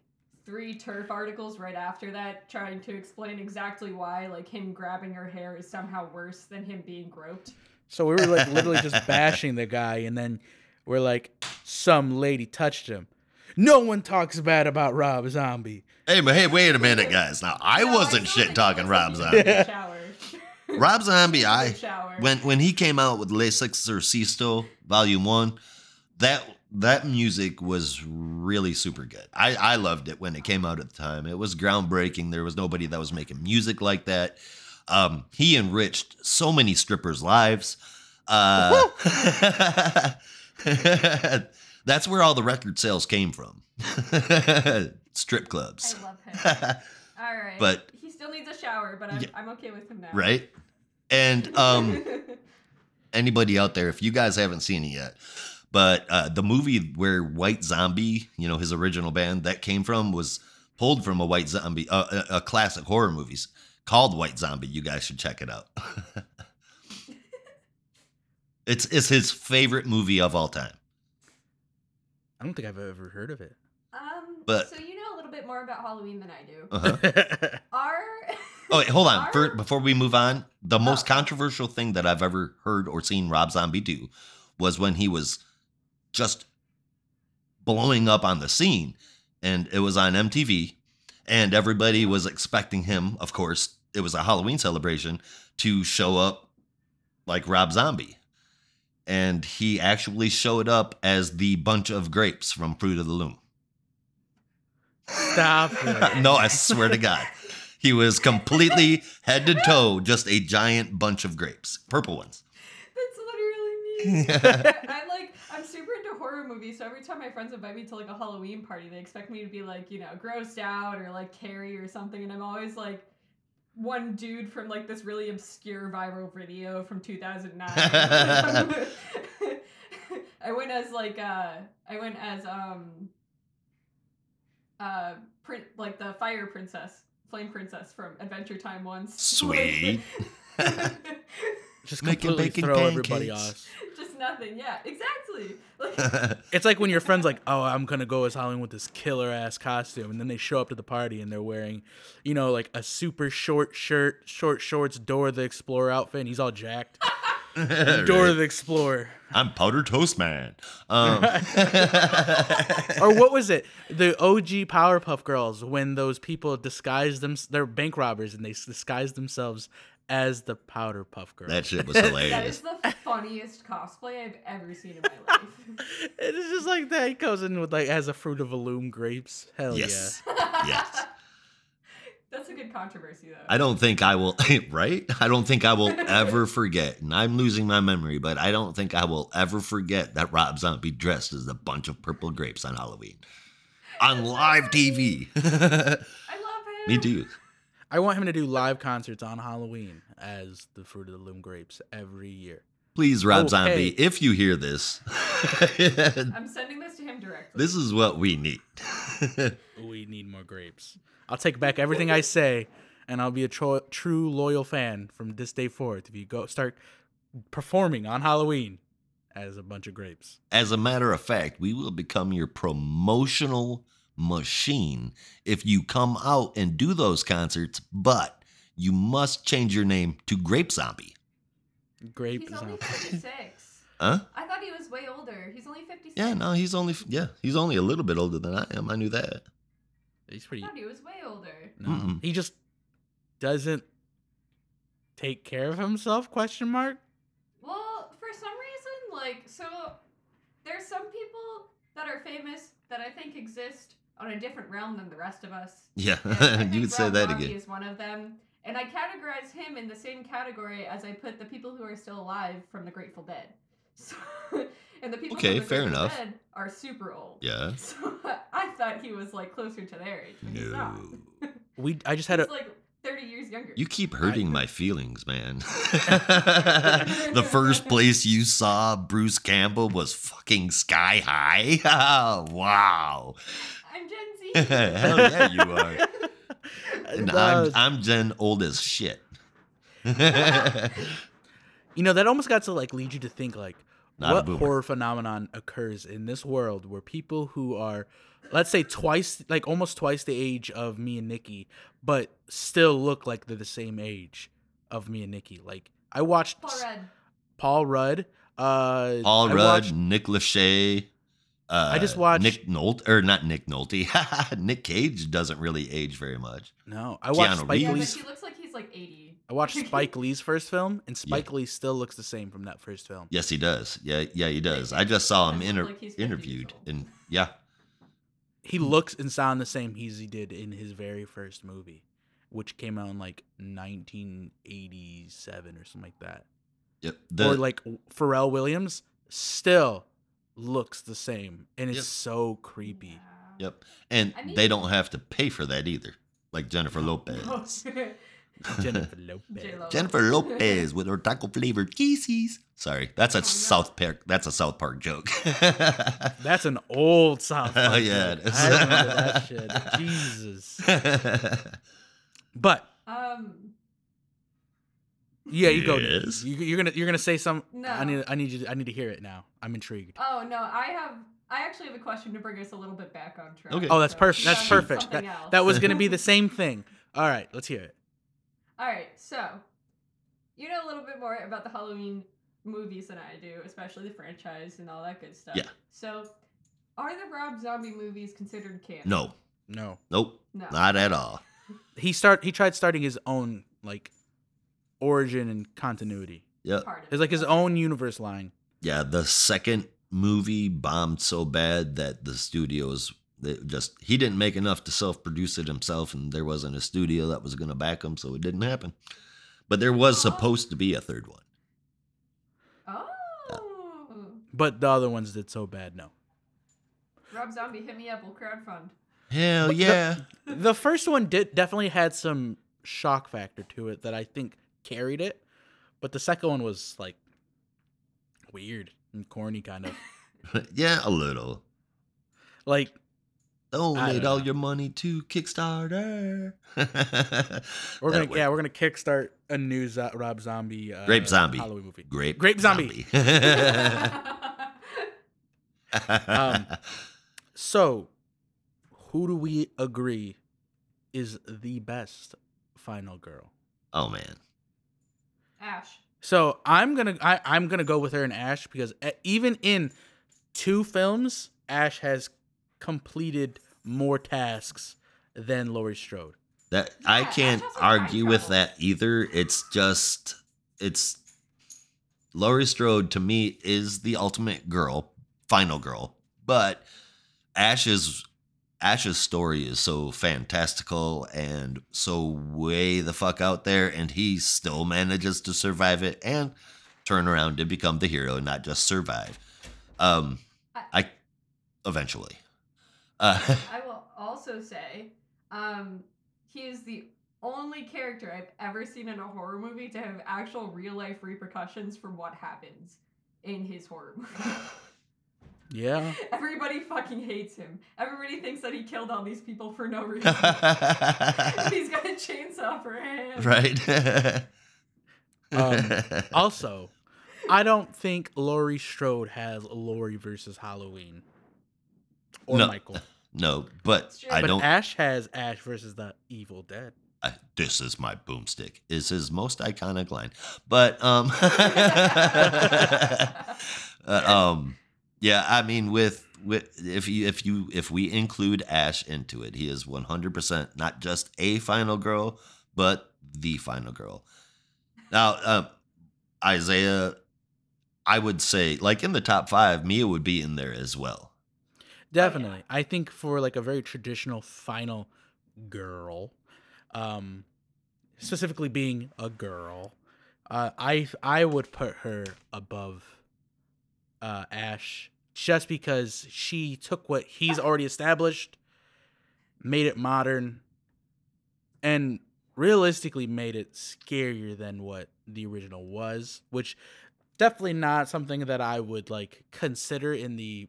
three turf articles right after that trying to explain exactly why like him grabbing her hair is somehow worse than him being groped. So we were like literally just bashing the guy, and then we're like, some lady touched him. No one talks bad about Rob Zombie. hey, but hey, wait a minute, guys. Now I No, wasn't still shit talking Rob Zombie. good shower. Rob Zombie, I Good when when he came out with La Sexorcisto Volume One, that that music was really super good. I I loved it when it came out at the time. It was groundbreaking. There was nobody that was making music like that. Um, he enriched so many strippers' lives. Uh, that's where all the record sales came from. Strip clubs. I love him. All right. But- he still needs a shower, but I'm, Yeah. I'm okay with him now. right? And um anybody out there, if you guys haven't seen it yet, but uh, the movie where White Zombie, you know, his original band that came from was pulled from a White Zombie, uh, a, a classic horror movies called White Zombie. You guys should check it out. it's it's his favorite movie of all time. I don't think I've ever heard of it. um, But- so you know a little bit more about Halloween than I do. Uh-huh. Are Oh, wait, hold on. Are- For, before we move on, the most Oh. controversial thing that I've ever heard or seen Rob Zombie do was when he was just blowing up on the scene, and it was on MTV, and everybody was expecting him. Of course, it was a Halloween celebration to show up like Rob Zombie, and he actually showed up as the bunch of grapes from Fruit of the Loom. Stop it. no, I swear to God. He was completely head to toe, just a giant bunch of grapes, purple ones. That's literally me. I'm like, I'm super into horror movies, so every time my friends invite me to like a Halloween party, they expect me to be like, you know, grossed out or like Carrie or something, and I'm always like one dude from like this really obscure viral video from 2009. I went as like uh I went as um uh print like the fire princess, flame princess from Adventure Time once. Sweet. Just Making completely bacon throw everybody pancakes. off. Just nothing. Yeah, exactly. It's like when your friend's like, "Oh, I'm gonna go as Halloween with this killer ass costume," and then they show up to the party and they're wearing, you know, like a super short shirt, short shorts, Dora the Explorer outfit, and he's all jacked. Dora the Explorer, I'm Powder Toast Man. Um, or what was it? The OG Powerpuff Girls when those people disguised them, they're bank robbers, and they disguised themselves as the Powder Puff girl. that shit was hilarious. that is the funniest cosplay I've ever seen in my life. it is just like that. He goes in with like as a fruit of a loom grapes. Hell Yes. yes. That's a good controversy, though. I don't think I will, right? I don't think I will ever forget, and I'm losing my memory, but I don't think I will ever forget that Rob Zombie dressed as a bunch of purple grapes on Halloween on live TV. I love him. Me too. I want him to do live concerts on Halloween as the fruit of the loom grapes every year. Please, Rob Oh, Zombie, hey. if you hear this, I'm sending this to him directly. this is what we need. We need more grapes. I'll take back everything I say, and I'll be a tro- true loyal fan from this day forth. If you go start performing on Halloween as a bunch of grapes, As a matter of fact, we will become your promotional machine if you come out and do those concerts, but you must change your name to Grape Zombie. grape. He's only zombie. 56. Huh? I thought he was way older. He's only 56. Yeah, no, he's only yeah, he's only a little bit older than I am. I knew that. He's pretty. I pretty. thought he was way older. No, Mm-mm. he just doesn't take care of himself? Question mark. Well, for some reason, like, so there's some people that are famous that I think exist on a different realm than the rest of us. Yeah, you think could say Rob that Zombie again. is one of them. And I categorize him in the same category as I put the people who are still alive from the Grateful Dead. So, and the people Okay, from the fair Grateful enough. Dead are super old. Yeah. So I thought he was like closer to their age. but he's not. No. We. I just had a. Like 30 years younger. You keep hurting my feelings, man. the first place you saw Bruce Campbell was fucking sky high. wow. I'm Gen Z. Hell yeah, you are. And I'm I'm Gen old as shit. You know, that almost got to like lead you to think like Not what horror phenomenon occurs in this world where people who are let's say twice like almost twice the age of me and Nikki, but still look like they're the same age of me and Nikki. Like I watched Paul Rudd. Paul Rudd. Uh Paul I Rudd, watched- Nick Lachey. Uh, I just watched- Nick Nolte, or not Nick Nolte. Nick Cage doesn't really age very much. no, I watched Keanu Spike Yeah, but Lee's he looks like he's like 80. I watched Spike Lee's first film and Spike Lee still looks the same from that first film. Yes, he does. Yeah, yeah, he does. I just saw him Doesn't inter- like he's 50 years interviewed, and yeah, He looks and sound the same as he did in his very first movie, which came out in like 1987 or something like that. yep. The, or like Pharrell Williams still looks the same and it's Yep. so creepy. Yeah. Yep. And I mean- they don't have to pay for that either. Like Jennifer Lopez. Jennifer Lopez. J-Lo. Jennifer Lopez with her taco flavored kisses. Sorry, that's a Oh, no. South Park. That's a South Park joke. That's an old South Oh, Park yeah, joke. it is. I remember that shit. Jesus. But Um, yeah, you go. Yes? You, you're gonna you're gonna say some. No. I need I need you. I need to hear it now. I'm intrigued. oh no, I have. I actually have a question to bring us a little bit back on track. Okay. Oh, that's so perfect. That's perfect. That, else. that was gonna be the same thing. All right, let's hear it. All right, so you know a little bit more about the Halloween movies than I do, especially the franchise and all that good stuff. Yeah. So, are the Rob Zombie movies considered canon? no, No, nope, No. not at all. he start he tried starting his own like origin and continuity. Yeah. It's like his own universe line. Yeah, the second movie bombed so bad that the studios they just he didn't make enough to self-produce it himself, and there wasn't a studio that was going to back him, so it didn't happen. But there was supposed to be a third one. Oh. But the other ones did so bad. No. Rob Zombie, hit me up. We'll crowdfund. Hell But the- yeah! The first one did definitely had some shock factor to it that I think carried it, but the second one was like weird and corny, kind of yeah, a little. like Donate all know. your money to Kickstarter. we're gonna yeah we're gonna kickstart a new Zo- Rob Zombie uh, Grape Zombie. Halloween movie. Grape, Grape Zombie. Um, So, who do we agree is the best final girl? oh man. Ash. So I'm gonna I, I'm gonna go with her and Ash because e- even in two films, Ash has completed more tasks than Laurie Strode. That I can't Ash has, like, time argue with travel. that either. It's just it's Laurie Strode to me is the ultimate girl, final girl. But Ash's Ash's story is so fantastical and so way the fuck out there, and he still manages to survive it and turn around and become the hero, not just survive. Um, I- I eventually. Uh, I will also say, um, he is the only character I've ever seen in a horror movie to have actual real life repercussions from what happens in his horror movie. Yeah. Everybody fucking hates him. Everybody thinks that he killed all these people for no reason. He's got a chainsaw for a hand. right. Um, Also, I don't think Laurie Strode has Laurie versus Halloween or No. Michael. no, but I but don't. Ash has Ash versus the Evil Dead. I, this is my boomstick. Is his most iconic line, but um, uh, um, yeah. I mean, with with if you if you if we include Ash into it, he is one hundred percent not just a final girl, but the final girl. Now, um, Isaiah, I would say, like in the top five, Mia would be in there as well. Definitely. I think for like a very traditional final girl, um specifically being a girl, uh I I would put her above uh Ash just because she took what he's already established, made it modern, and realistically made it scarier than what the original was, which definitely not something that I would like consider in the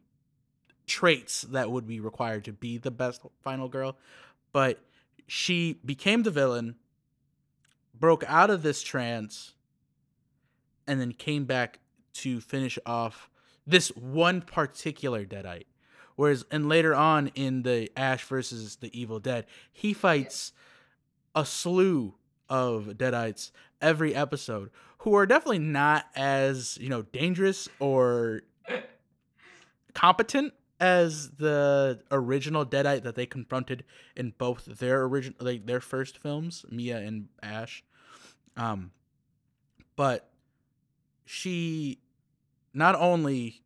traits that would be required to be the best final girl, but she became the villain, broke out of this trance, and then came back to finish off this one particular deadite. Whereas, and later on in the Ash versus the Evil Dead, he fights a slew of deadites every episode who are definitely not as you know dangerous or competent as the original Deadite that they confronted in both their original like their first films, Mia and Ash. Um but she not only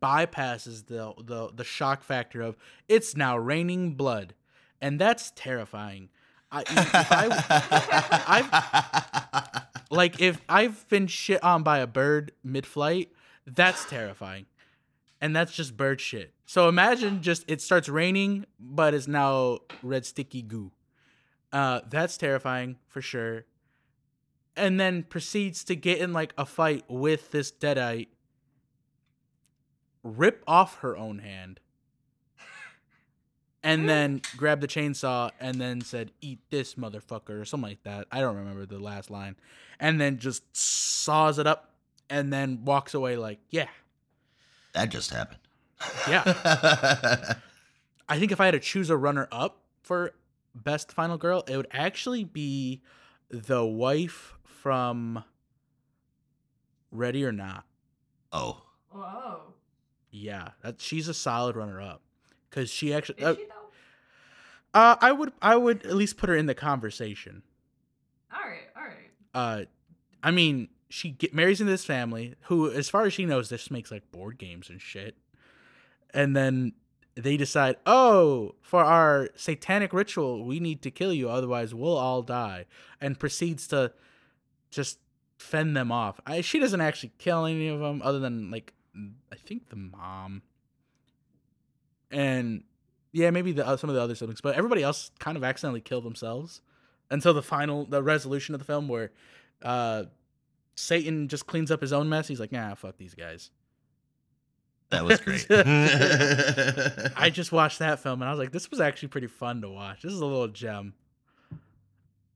bypasses the the the shock factor of it's now raining blood and that's terrifying. I, I like if I've been shit on by a bird mid-flight, that's terrifying. And that's just bird shit. So imagine just it starts raining, but it's now red sticky goo. Uh, that's terrifying for sure. And then proceeds to get in like a fight with this deadite, rip off her own hand, and then grab the chainsaw and then said, "Eat this, motherfucker," or something like that. I don't remember the last line. And then just saws it up and then walks away like, "Yeah, that just happened. Yeah. I think if I had to choose a runner up for best final girl, it would actually be the wife from Ready or Not. oh, Whoa. Yeah, that she's a solid runner up because she actually. Is Uh, she though? uh, I would I would at least put her in the conversation. Alright, alright. Uh, I mean, she get, marries into this family who, as far as she knows, this makes like board games and shit. And then they decide, oh, for our satanic ritual, we need to kill you, otherwise we'll all die. And proceeds to just fend them off. I, she doesn't actually kill any of them, other than like I think the mom. And yeah, maybe the uh, some of the other siblings, but everybody else kind of accidentally killed themselves until the final the resolution of the film where uh Satan just cleans up his own mess. He's like, nah, fuck these guys. that was great. I just watched that film and I was like, this was actually pretty fun to watch. This is a little gem.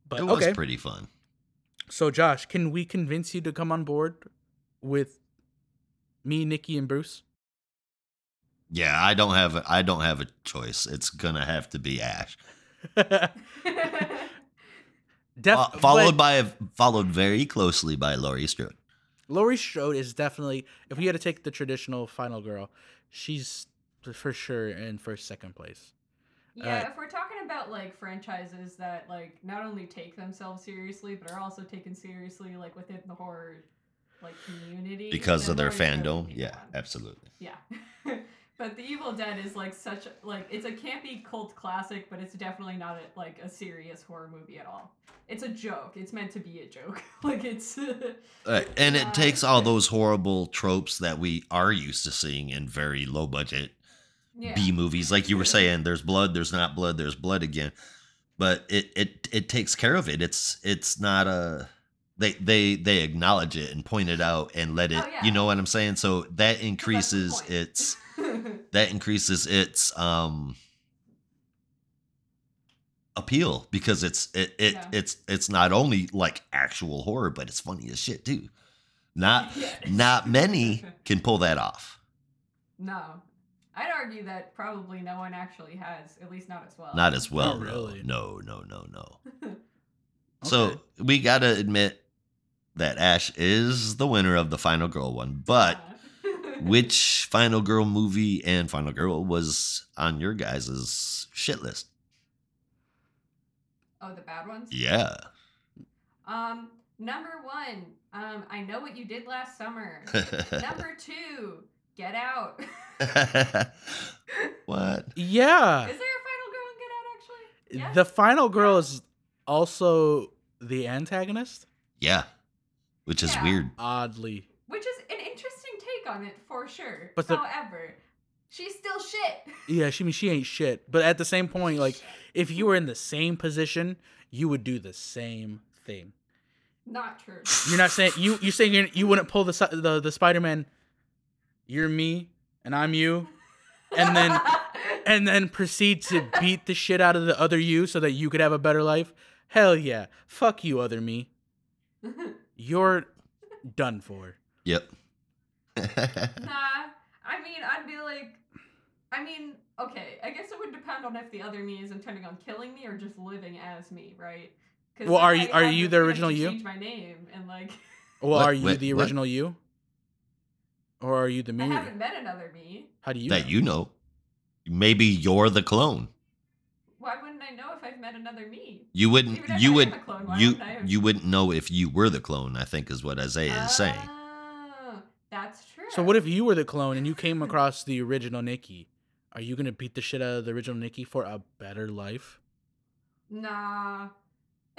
But it was okay. pretty fun. So Josh, can we convince you to come on board with me, Nikki, and Bruce? Yeah, I don't have a, I don't have a choice. It's gonna have to be Ash. Def- Fo- followed but by followed very closely by Laurie Strode. Laurie Strode is definitely. If we had to take the traditional final girl, she's for sure in first second place. Yeah, Uh, if we're talking about like franchises that like not only take themselves seriously but are also taken seriously like within the horror like community Because of their fandom. Yeah, absolutely. Yeah. but The Evil Dead is like such like it's a campy cult classic, but it's definitely not a, like a serious horror movie at all. It's a joke. It's meant to be a joke. like it's Uh, and Yeah. it takes all those horrible tropes that we are used to seeing in very low budget yeah. B movies. Like you were saying, there's blood, there's not blood, there's blood again. But it it it takes care of it. It's it's not a they they they acknowledge it and point it out and let it Oh, yeah. you know what I'm saying? So that increases its that increases its um appeal because it's it, it Yeah. it's it's not only like actual horror but it's funny as shit too not Yeah. not many can pull that off No. I'd argue that probably no one actually has, at least not as well. not as well no. really. no no no no Okay. so we gotta admit that ash is the winner of the final girl one but which final girl movie and final girl was on your guys' shit list Oh, the bad ones? yeah Um, number one, um, I know what you did last summer. number two, Get Out. what Yeah, Is there a final girl in Get Out actually? Yeah. the final girl is also the antagonist. Yeah. Which is Yeah. weird. Oddly, Which is an interesting take on it for sure. But the- However, she's still shit. yeah. She I mean she ain't shit, but at the same point, like if you were in the same position, you would do the same thing. Not true. You're not saying you you saying you're, you wouldn't pull the the the Spider Man. You're me and I'm you, and then and then proceed to beat the shit out of the other you so that you could have a better life. Hell yeah, fuck you, other me. You're done for. Yep. Nah, I mean, I'd be like, I mean, okay, I guess it would depend on if the other me is intending on killing me or just living as me, right? Well, then are I you- are have you the the original to you? Change my name and like, Well, What? are you Wait, the what? original you, or are you the me? I haven't met another me. How do you? that know? you know. Maybe you're the clone. Why wouldn't I know if I've met another me? You wouldn't Even if you I would a clone, why you wouldn't I have- you wouldn't know if you were the clone, I think is what Isaiah is saying. Oh, that's true. So what if you were the clone and you came across the original Nikki? Are you gonna beat the shit out of the original Nikki for a better life? Nah.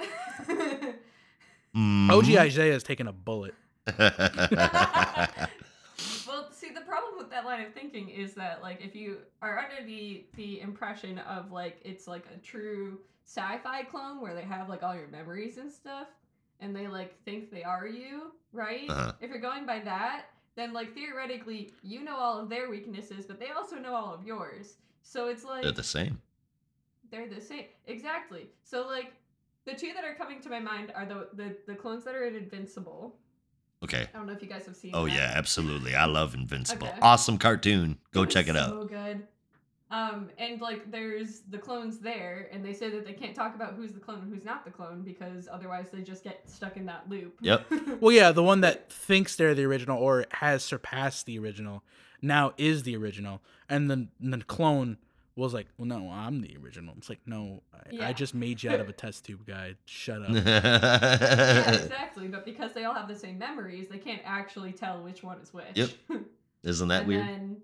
Mhm. OG Isaiah is taking a bullet. See, the problem with that line of thinking is that, like, if you are under the the impression of like it's like a true sci-fi clone where they have like all your memories and stuff, and they like think they are you, right? Uh-huh. If you're going by that, then like theoretically, you know all of their weaknesses, but they also know all of yours. So it's like They're the same. they're the same. Exactly. So like the two that are coming to my mind are the the, the clones that are Invincible. Okay. I don't know if you guys have seen. Oh that. yeah, absolutely. I love Invincible. Okay. Awesome cartoon. Go was check it out. So good. Um, and like there's the clones there, and they say that they can't talk about who's the clone and who's not the clone because otherwise they just get stuck in that loop. Yep. Well, yeah, the one that thinks they're the original or has surpassed the original now is the original, and then the clone was like, "Well, no, I'm the original." It's like, "No, I, Yeah. I just made you out of a test tube guy. Shut up." yeah, exactly. But because they all have the same memories, they can't actually tell which one is which. Yep. Isn't that and weird? then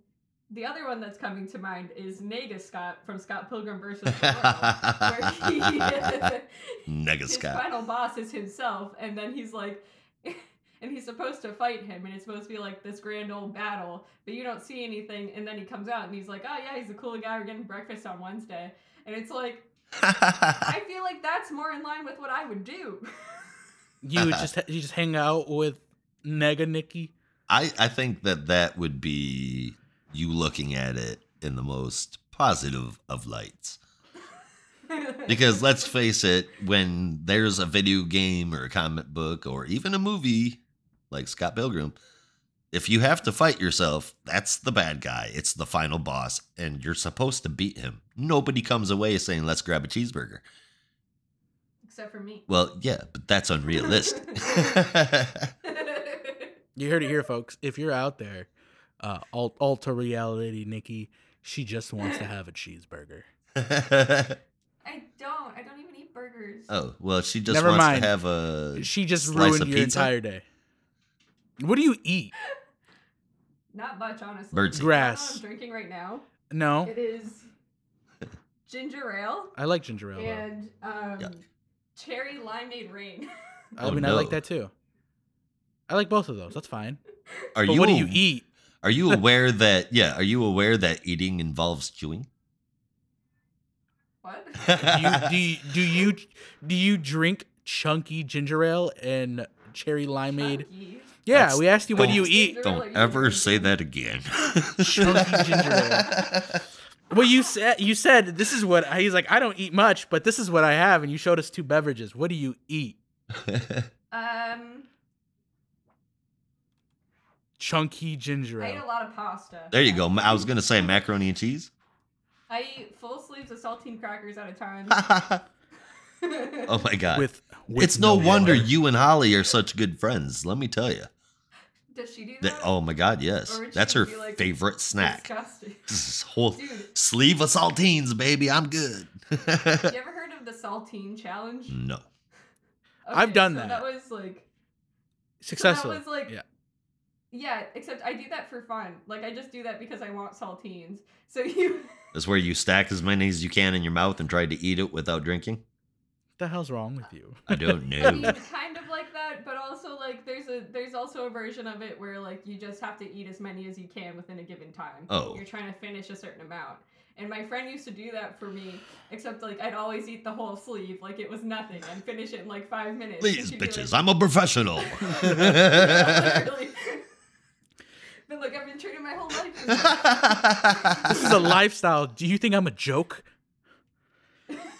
the other one that's coming to mind is Nega Scott from Scott Pilgrim versus the World, where he Nega his Scott. final boss is himself, and then he's like, and he's supposed to fight him, and it's supposed to be like this grand old battle, but you don't see anything, and then he comes out and he's like, oh yeah, he's a cool guy. We're getting breakfast on Wednesday, and it's like, I feel like that's more in line with what I would do. You would just you just hang out with Nega Nikki. I, I think that that would be you looking at it in the most positive of lights. Because let's face it, when there's a video game or a comic book or even a movie like Scott Pilgrim, If you have to fight yourself, that's the bad guy. It's the final boss, and you're supposed to beat him. Nobody comes away saying, let's grab a cheeseburger. Except for me. Well, yeah, but that's unrealistic. You heard it here, folks. If you're out there, uh, alt- alter reality, Nikki, she just wants to have a cheeseburger. I don't. I don't even eat burgers. oh, well, she just Never wants mind. to have a. She just slice ruined of your pizza? entire day. What do you eat? Not much, honestly. Birdseed. You know Grass. I'm drinking right now. No, It is ginger ale I like ginger ale. and um, Yeah. cherry limeade rain. I Oh, mean, I like that too. I like both of those. That's fine. Are but you what do you eat? Are you aware that yeah? Are you aware that eating involves chewing? what? Do you, do you do you do you drink chunky ginger ale and cherry limeade? Chunky. Yeah, That's- we asked you what do you eat. Don't ever say that again. Chunky ginger ale. Well, you said you said this is what he's like. I don't eat much, but this is what I have, and you showed us two beverages. What do you eat? Um, Chunky ginger Ale. I eat a lot of pasta. there you go. I was gonna say macaroni and cheese. I eat full sleeves of saltine crackers at a time. oh my god! With, with it's no, wonder water. you and Holly are such good friends. Let me tell you. Does she do That, that? oh my god, yes. That's her like, favorite snack. Disgusting. This whole Dude, sleeve of saltines, baby. I'm good. you ever heard of the saltine challenge? no. I've done so that. That was like successfully. was like- yeah. Yeah, except I do that for fun. Like I just do that because I want saltines. So you That's where you stack as many as you can in your mouth and try to eat it without drinking. What the hell's wrong with you? I don't I mean, know. kind of like that, but also like there's a there's also a version of it where like you just have to eat as many as you can within a given time. Oh. You're trying to finish a certain amount. And my friend used to do that for me, except like I'd always eat the whole sleeve like it was nothing and finish it in like five minutes. and Please, bitches, like- I'm a professional. Literally. but like I've been training my whole life. this. This is a lifestyle. Do you think I'm a joke?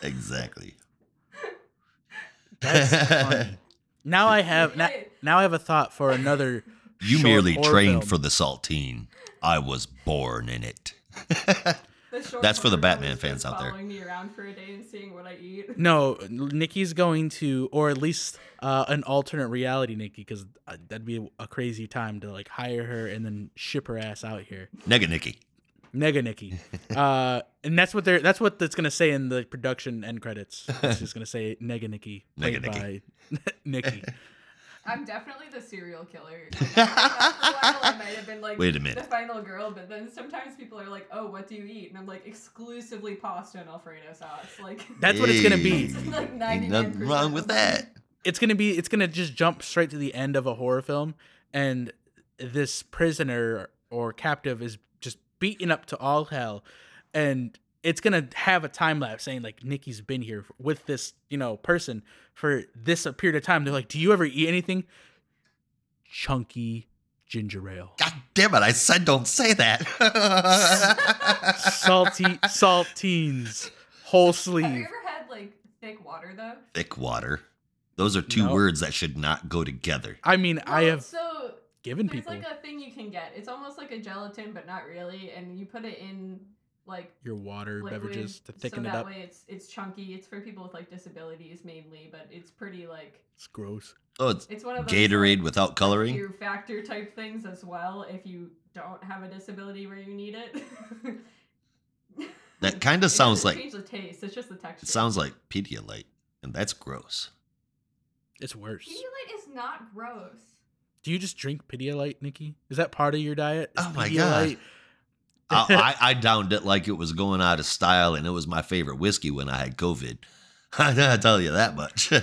exactly. That's funny. Now I have now, now I have a thought for another. You short merely trained film. for the saltine. I was born in it. The That's for the Batman fans just out there. Following me around for a day and seeing what I eat. No, Nikki's going to, or at least uh, an alternate reality Nikki, because that'd be a crazy time to like hire her and then ship her ass out here. Nega Nikki. Nega Nikki, uh, and that's what they're that's what that's gonna say in the production end credits. It's just gonna say Nega Nikki, Nega played by Nikki. I'm definitely the serial killer. Like, I think after a while, I might have been like Wait a minute. the final girl, but then sometimes people are like, "Oh, what do you eat?" And I'm like, exclusively pasta and Alfredo sauce. Like That's what it's gonna be. like Ain't nothing wrong with that. It's gonna be it's gonna just jump straight to the end of a horror film, and this prisoner or captive is just beaten up to all hell, and it's gonna have a time lapse saying like Nikki's been here with this you know person for this period of time. They're like, "Do you ever eat anything?" Chunky ginger ale, God damn it, I said don't say that. salty saltines, whole sleeve. Have sleeve. you ever had like thick water though? Thick water. Those are two No. words that should not go together. I mean, I have so given there's people It's like a thing you can get. It's almost like a gelatin, but not really, and you put it in like your water liquid, beverages to thicken so it that up. way it's it's chunky. It's for people with like disabilities mainly, but it's pretty like It's gross. Oh, it's it's one of those Gatorade like, without coloring. fear factor type things as well. If you don't have a disability where you need it, That kinda sounds doesn't like- change the taste. It's just the texture. It sounds like Pedialyte, and that's gross. It's worse. Pedialyte is not gross. Do you just drink Pedialyte, Nikki? Is that part of your diet? Is Oh my God. I, I, I downed it like it was going out of style, and it was my favorite whiskey when I had COVID. I tell you that much.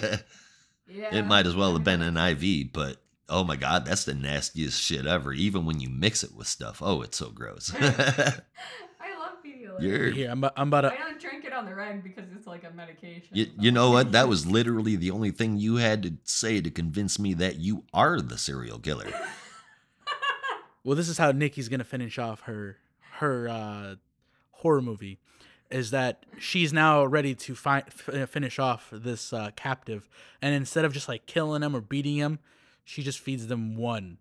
Yeah. it might as well have been an IV, but oh my god, that's the nastiest shit ever. Even when you mix it with stuff, oh, it's so gross. I love Here, I'm, I'm about I to. don't drink it on the reg because it's like a medication. you, you know what? That was literally the only thing you had to say to convince me that you are the serial killer. Well, this is how Nikki's gonna finish off her her uh, horror movie. Is that she's now ready to fi- f- uh, finish off this uh, captive, and instead of just like killing him or beating him, she just feeds them one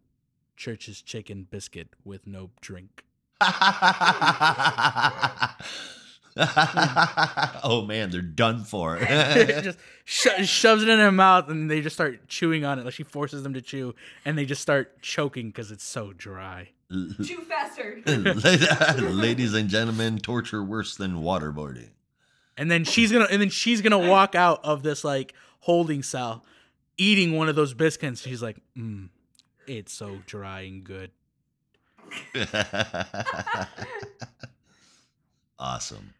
Church's chicken biscuit with no drink. oh man, they're done for. just sho- shoves it in her mouth and they just start chewing on it. Like she forces them to chew and they just start choking because it's so dry. Chew faster. Ladies and gentlemen, torture worse than waterboarding. And then she's gonna and then she's gonna walk out of this like holding cell, eating one of those biscuits. She's like, mm, it's so dry and good. awesome.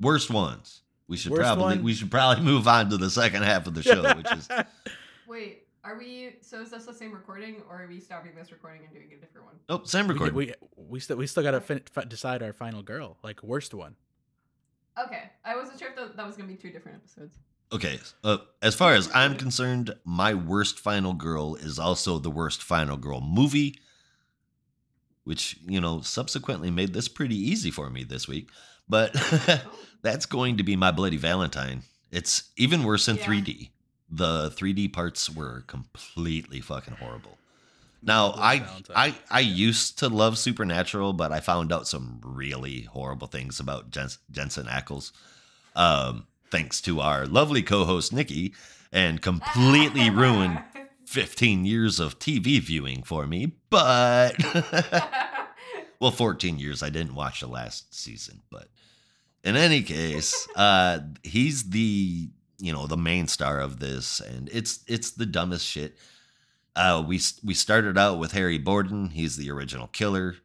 Worst ones. We should Worst probably one? we should probably move on to the second half of the show, which is Wait, are we? So is this the same recording, or are we stopping this recording and doing a different one? oh same we, record. we we still we still gotta fin- fi- decide our final girl, like worst one. Okay, I wasn't sure if that, that was gonna be two different episodes. Okay, uh, as far as I'm concerned, my worst final girl is also the worst final girl movie, which you know subsequently made this pretty easy for me this week. But that's going to be my Bloody Valentine. It's even worse in Yeah. 3D. The 3D parts were completely fucking horrible. Now I Valentine. I I used to love Supernatural, but I found out some really horrible things about Jens, Jensen Ackles. Um, thanks to our lovely co-host Nikki, and completely ruined 15 years of TV viewing for me. But well, 14 years. I didn't watch the last season, but in any case, uh, he's the you know the main star of this, and it's it's the dumbest shit. Uh, we we started out with Harry Borden. He's the original killer,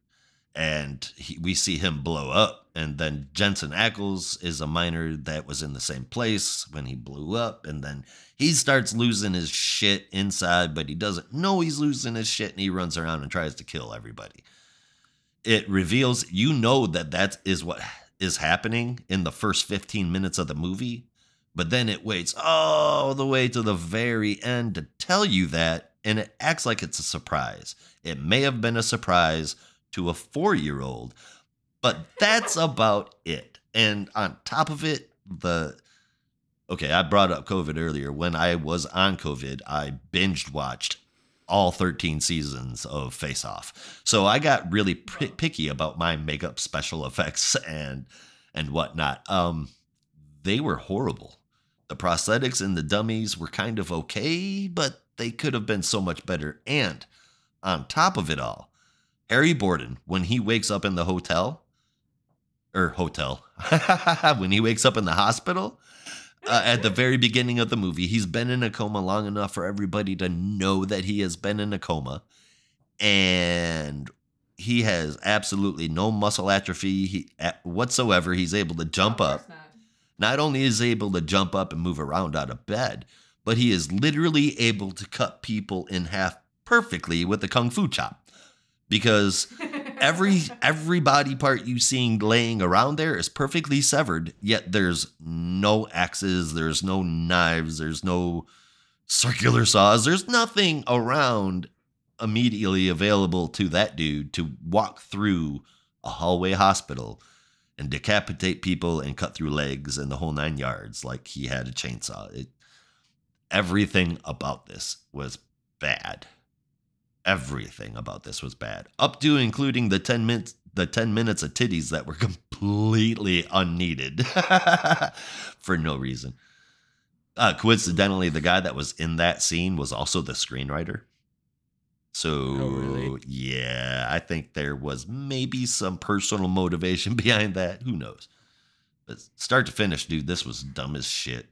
and he, we see him blow up. And then Jensen Ackles is a miner that was in the same place when he blew up, and then he starts losing his shit inside, but he doesn't know he's losing his shit, and he runs around and tries to kill everybody. It reveals you know that that is what is happening in the first 15 minutes of the movie, but then it waits all the way to the very end to tell you that, and it acts like it's a surprise. It may have been a surprise to a four year old, but that's about it. And on top of it, the okay, I brought up COVID earlier. When I was on COVID, I binged watched all 13 seasons of Face Off. So I got really p- picky about my makeup special effects and and whatnot. Um, they were horrible. The prosthetics and the dummies were kind of okay, but they could have been so much better. And on top of it all, Harry Borden, when he wakes up in the hotel, or hotel, when he wakes up in the hospital, uh, at the very beginning of the movie, he's been in a coma long enough for everybody to know that he has been in a coma. And he has absolutely no muscle atrophy he, at- whatsoever. He's able to jump up not. not only is he able to jump up and move around out of bed, but he is literally able to cut people in half perfectly with the kung fu chop. Because every every body part you seeing laying around there is perfectly severed, yet there's no axes, there's no knives, there's no circular saws, there's nothing around immediately available to that dude to walk through a hallway hospital and decapitate people and cut through legs and the whole nine yards like he had a chainsaw. It, everything about this was bad. Everything about this was bad, up to including the ten minutes the ten minutes of titties that were completely unneeded for no reason. Uh, coincidentally, the guy that was in that scene was also the screenwriter. So Oh, really? yeah, I think there was maybe some personal motivation behind that. Who knows? But start to finish, dude, this was dumb as shit.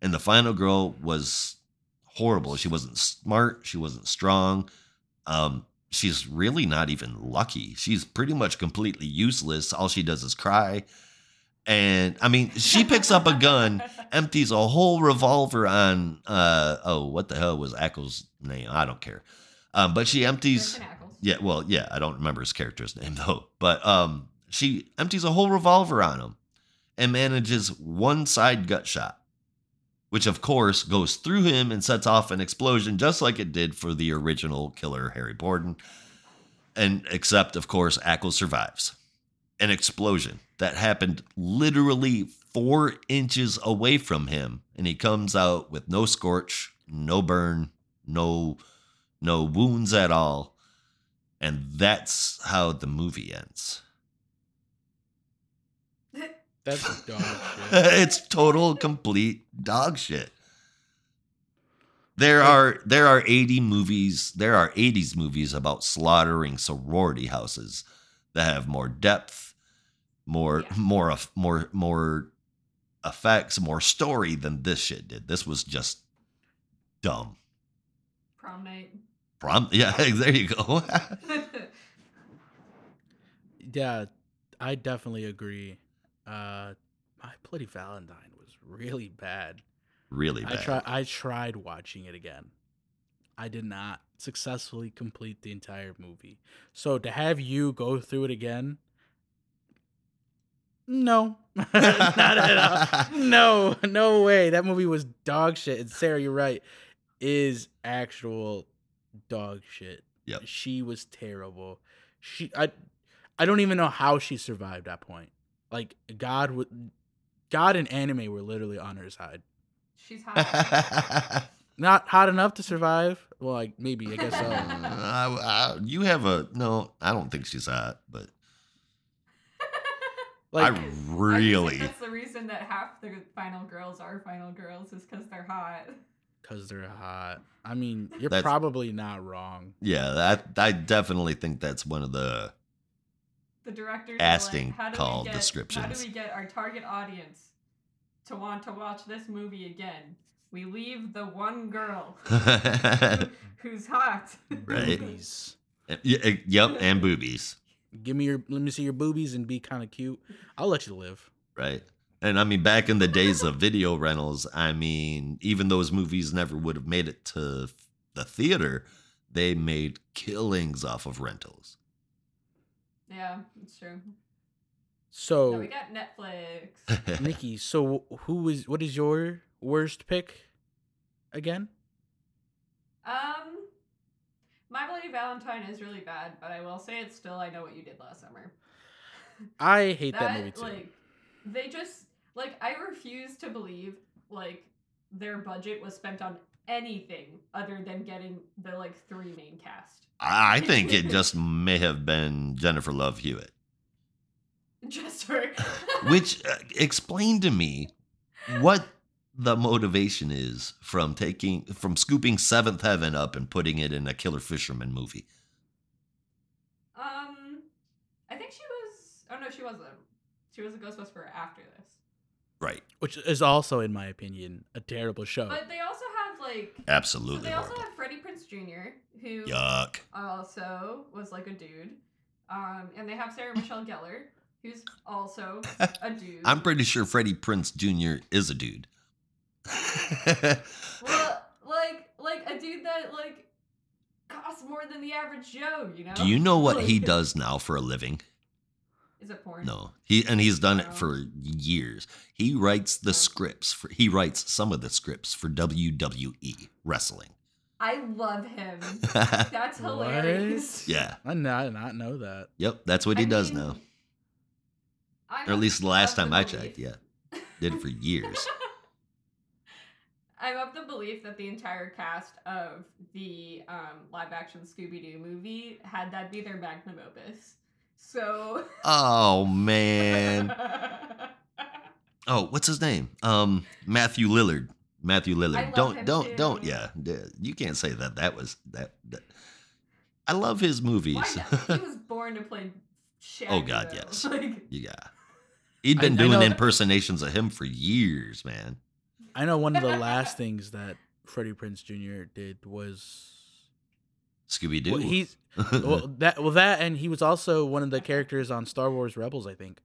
And the final girl was horrible. She wasn't smart. She wasn't strong. Um, she's really not even lucky. She's pretty much completely useless. All she does is cry. And I mean, she picks up a gun, empties a whole revolver on uh oh, what the hell was Ackles' name? I don't care. Um, but she empties yeah, well, yeah, I don't remember his character's name though. But um she empties a whole revolver on him and manages one side gut shot, which of course goes through him and sets off an explosion just like it did for the original killer Harry Borden. And except of course Ackles survives. An explosion that happened literally four inches away from him, and he comes out with no scorch, no burn, no no wounds at all. And that's how the movie ends. That's dog shit. it's total complete dog shit. There are there are 80 movies, there are 80s movies about slaughtering sorority houses that have more depth, more Yeah. more of more more effects, more story than this shit did. This was just dumb. Prom night. Prom yeah, there you go. Yeah, I definitely agree. Uh, My Bloody Valentine was really bad. really bad. I try. I tried watching it again. I did not successfully complete the entire movie. So to have you go through it again, no, not at all. No, no way. That movie was dog shit. And Sarah, you're right, is actual dog shit. Yep. She was terrible. She, I, I don't even know how she survived that point. Like God would, God and anime were literally on her side. She's hot. Not hot enough to survive. Well, like maybe I guess so. I- I- you have a no. I don't think she's hot, but Like I I really. think that's the reason that half the final girls are final girls is because they're hot. because they're hot. I mean, you're That's- probably not wrong. Yeah, that I definitely think that's one of the The directors Casting like, how do call we get, How descriptions. do we get our target audience to want to watch this movie again? We leave the one girl who's hot. Right. Boobies. Yeah, eh, yep, and boobies, Give me your. Let me see your boobies and be kind of cute. I'll let you live. right? And I mean, back in the days of video rentals, I mean, even those movies never would have made it to the theater. They made killings off of rentals. Yeah, it's true. So, Now we got Netflix. Nikki. So, who is? What is your worst pick? Again, Um, My Bloody Valentine is really bad, but I will say it's still I Know What You Did Last Summer. I hate that, movie too. Like, they just like I refuse to believe like their budget was spent on anything other than getting the like three main cast. I think it just may have been Jennifer Love Hewitt. Just for Which uh, explain to me what the motivation is from taking from scooping Seventh Heaven up and putting it in a Killer Fisherman movie. um, I think she was. Oh no, she wasn't. She was a Ghostbuster after this. Right. which is also, in my opinion, a terrible show. But they also like. So Absolutely they also have Freddie Prinze Jr., who Yuck. also was like a dude. Um, and they have Sarah Michelle Gellar, who's also a dude. I'm pretty sure Freddie Prinze Jr. is a dude. well, like like a dude that like costs more than the average Joe. You know? Do you know what he does now for a living? Is it porn? No. He and he's done it for years. He writes the No. scripts for he writes some of the scripts for WWE wrestling. I love him. That's What? hilarious. yeah. I did not, not know that. Yep, that's what he I does mean, now. I'm Or at least the last of time I belief- checked, yeah. Did it for years. I'm of the belief that the entire cast of the um, live action Scooby Doo movie had that be their magnum opus. So. Oh man. Oh, what's his name? Um, Matthew Lillard. Matthew Lillard. I love don't him don't too. don't yeah. You can't say that. That was that. that. I love his movies. Why not? He was born to play Shaggy. Oh, God, though. yes. Like, yeah. He'd been I doing know- impersonations of him for years, man. I know one of the last things that Freddie Prinze Jr. did was Scooby Doo. well, he's well that well that and he was also one of the characters on Star Wars Rebels. I think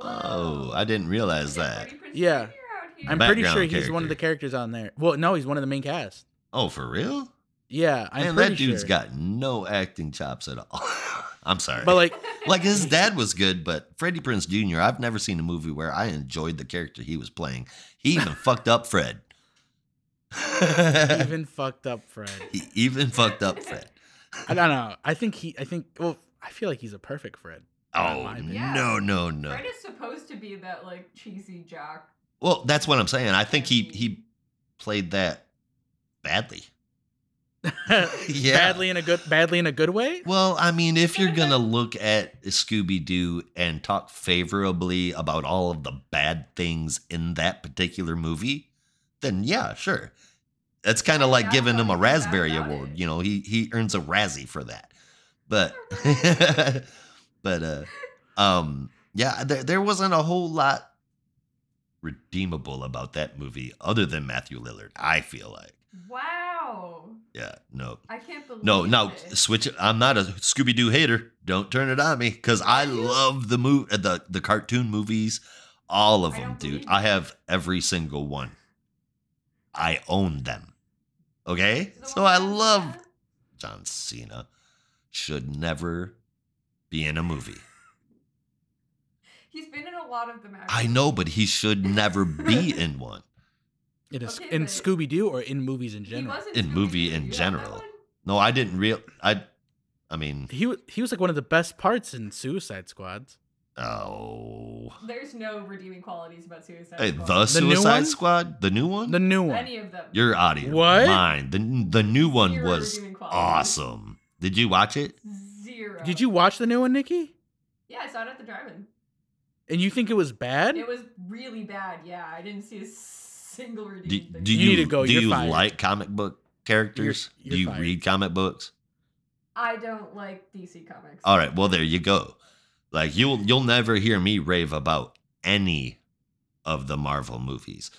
oh, whoa. I didn't realize Is that. Yeah. Jr. out here? I'm pretty sure Background he's one of the characters on there. Well, no, he's one of the main cast. Oh, for real? Yeah, I'm Man, pretty that dude's sure. got no acting chops at all. I'm sorry. But like, like his dad was good, but Freddie Prinze Jr. I've never seen a movie where I enjoyed the character he was playing. He even fucked up Fred. Even fucked up Fred. he even fucked up Fred. I don't know. I think he. I think. Well, I feel like he's a perfect Fred. Oh. Yeah. no, no, no. Fred is supposed to be that like cheesy jock. Well, that's what I'm saying. I think he he played that badly. Yeah. badly in a good badly in a good way. Well, I mean, if you're gonna look at Scooby Doo and talk favorably about all of the bad things in that particular movie, then yeah, sure. That's kind of like giving him a thought you were bad raspberry award. it. You know, he he earns a Razzie for that. But but uh um yeah, there there wasn't a whole lot redeemable about that movie other than Matthew Lillard, I feel like. Wow. Yeah, no. I can't believe No, no, switch it. I'm not a Scooby Doo hater. Don't turn it on me because I love the move, the the cartoon movies, all of them, dude. I have every single one. I own them. Okay, so I love John Cena. Should never be in a movie. He's been in a lot of them. I know, but he should never be in one. It is Okay, in Scooby Doo or in movies in general. was In movie in You general. No, I didn't real. I, I mean, He he was like one of the best parts in Suicide Squads. Oh, There's no redeeming qualities about Suicide hey, Squad. the The new Suicide one? Squad, the new one. The new one. Any of them. You're out of your What? mind. The the new one Zero was redeeming qualities. awesome. Did you watch it? Zero. Did you watch the new one, Nikki? Yeah, I saw it at the drive-in. And you think it was bad? It was really bad. Yeah, I didn't see a single Do, redeeming thing. do You you, need to go. do You're you fired. like comic book characters? You're- do you're you fired. read comic books? I don't like DC comics. All right, well there you go. Like you'll you'll never hear me rave about any of the Marvel movies.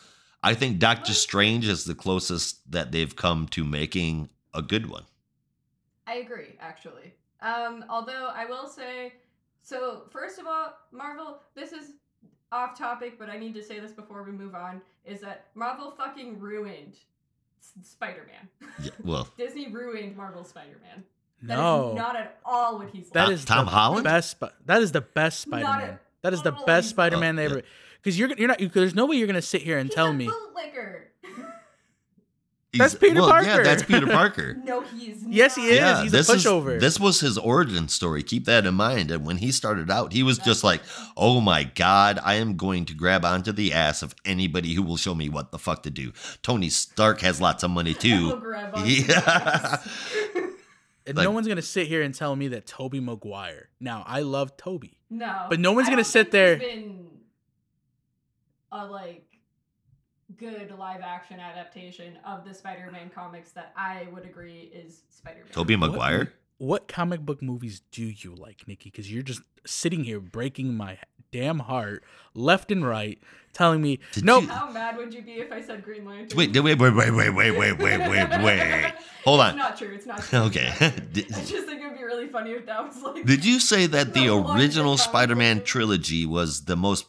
I think Doctor? Strange is the closest that they've come to making a good one. I agree, actually. Um, although I will say, so first of all, Marvel, this is off topic, but I need to say this before we move on, is that Marvel fucking ruined Spider-Man. Yeah, well, Disney ruined Marvel Spider-Man. That is no. not at all what he's That like. is Tom the Holland? Best. Spi- that is the best Spider-Man. at That is the best Spider-Man Oh, they ever. Because you're you're not. There's no way you're gonna sit here and He's tell me. bootlicker. That's Peter well, Yeah, Parker. that's Peter Parker. no, he's Yes, he not. is. He's a this pushover. this was his origin story. Keep that in mind. And when he started out, he was just like, "Oh my god, I am going to grab onto the ass of anybody who will show me what the fuck to do." Tony Stark has lots of money He'll too. grab onto Yeah. That. and like- no one's gonna sit here and tell me that Tobey Maguire. Now I love Tobey. No. But no one's I gonna don't sit think there- Been a like good live action adaptation of the Spider-Man comics that I would agree is Spider-Man. Tobey What- Maguire. What comic book movies do you like, Nikki? Because you're just sitting here breaking my damn heart left and right, telling me Did no. you- How mad would you be if I said Green Lantern? Wait, wait, wait, wait, wait, wait, wait, wait, wait, wait. Hold It's on. not true. It's not true. Okay. Not true. Did- I just think it would be really funny if that was like. Did you say that the No, why original is it comic Spider-Man book? trilogy was the most,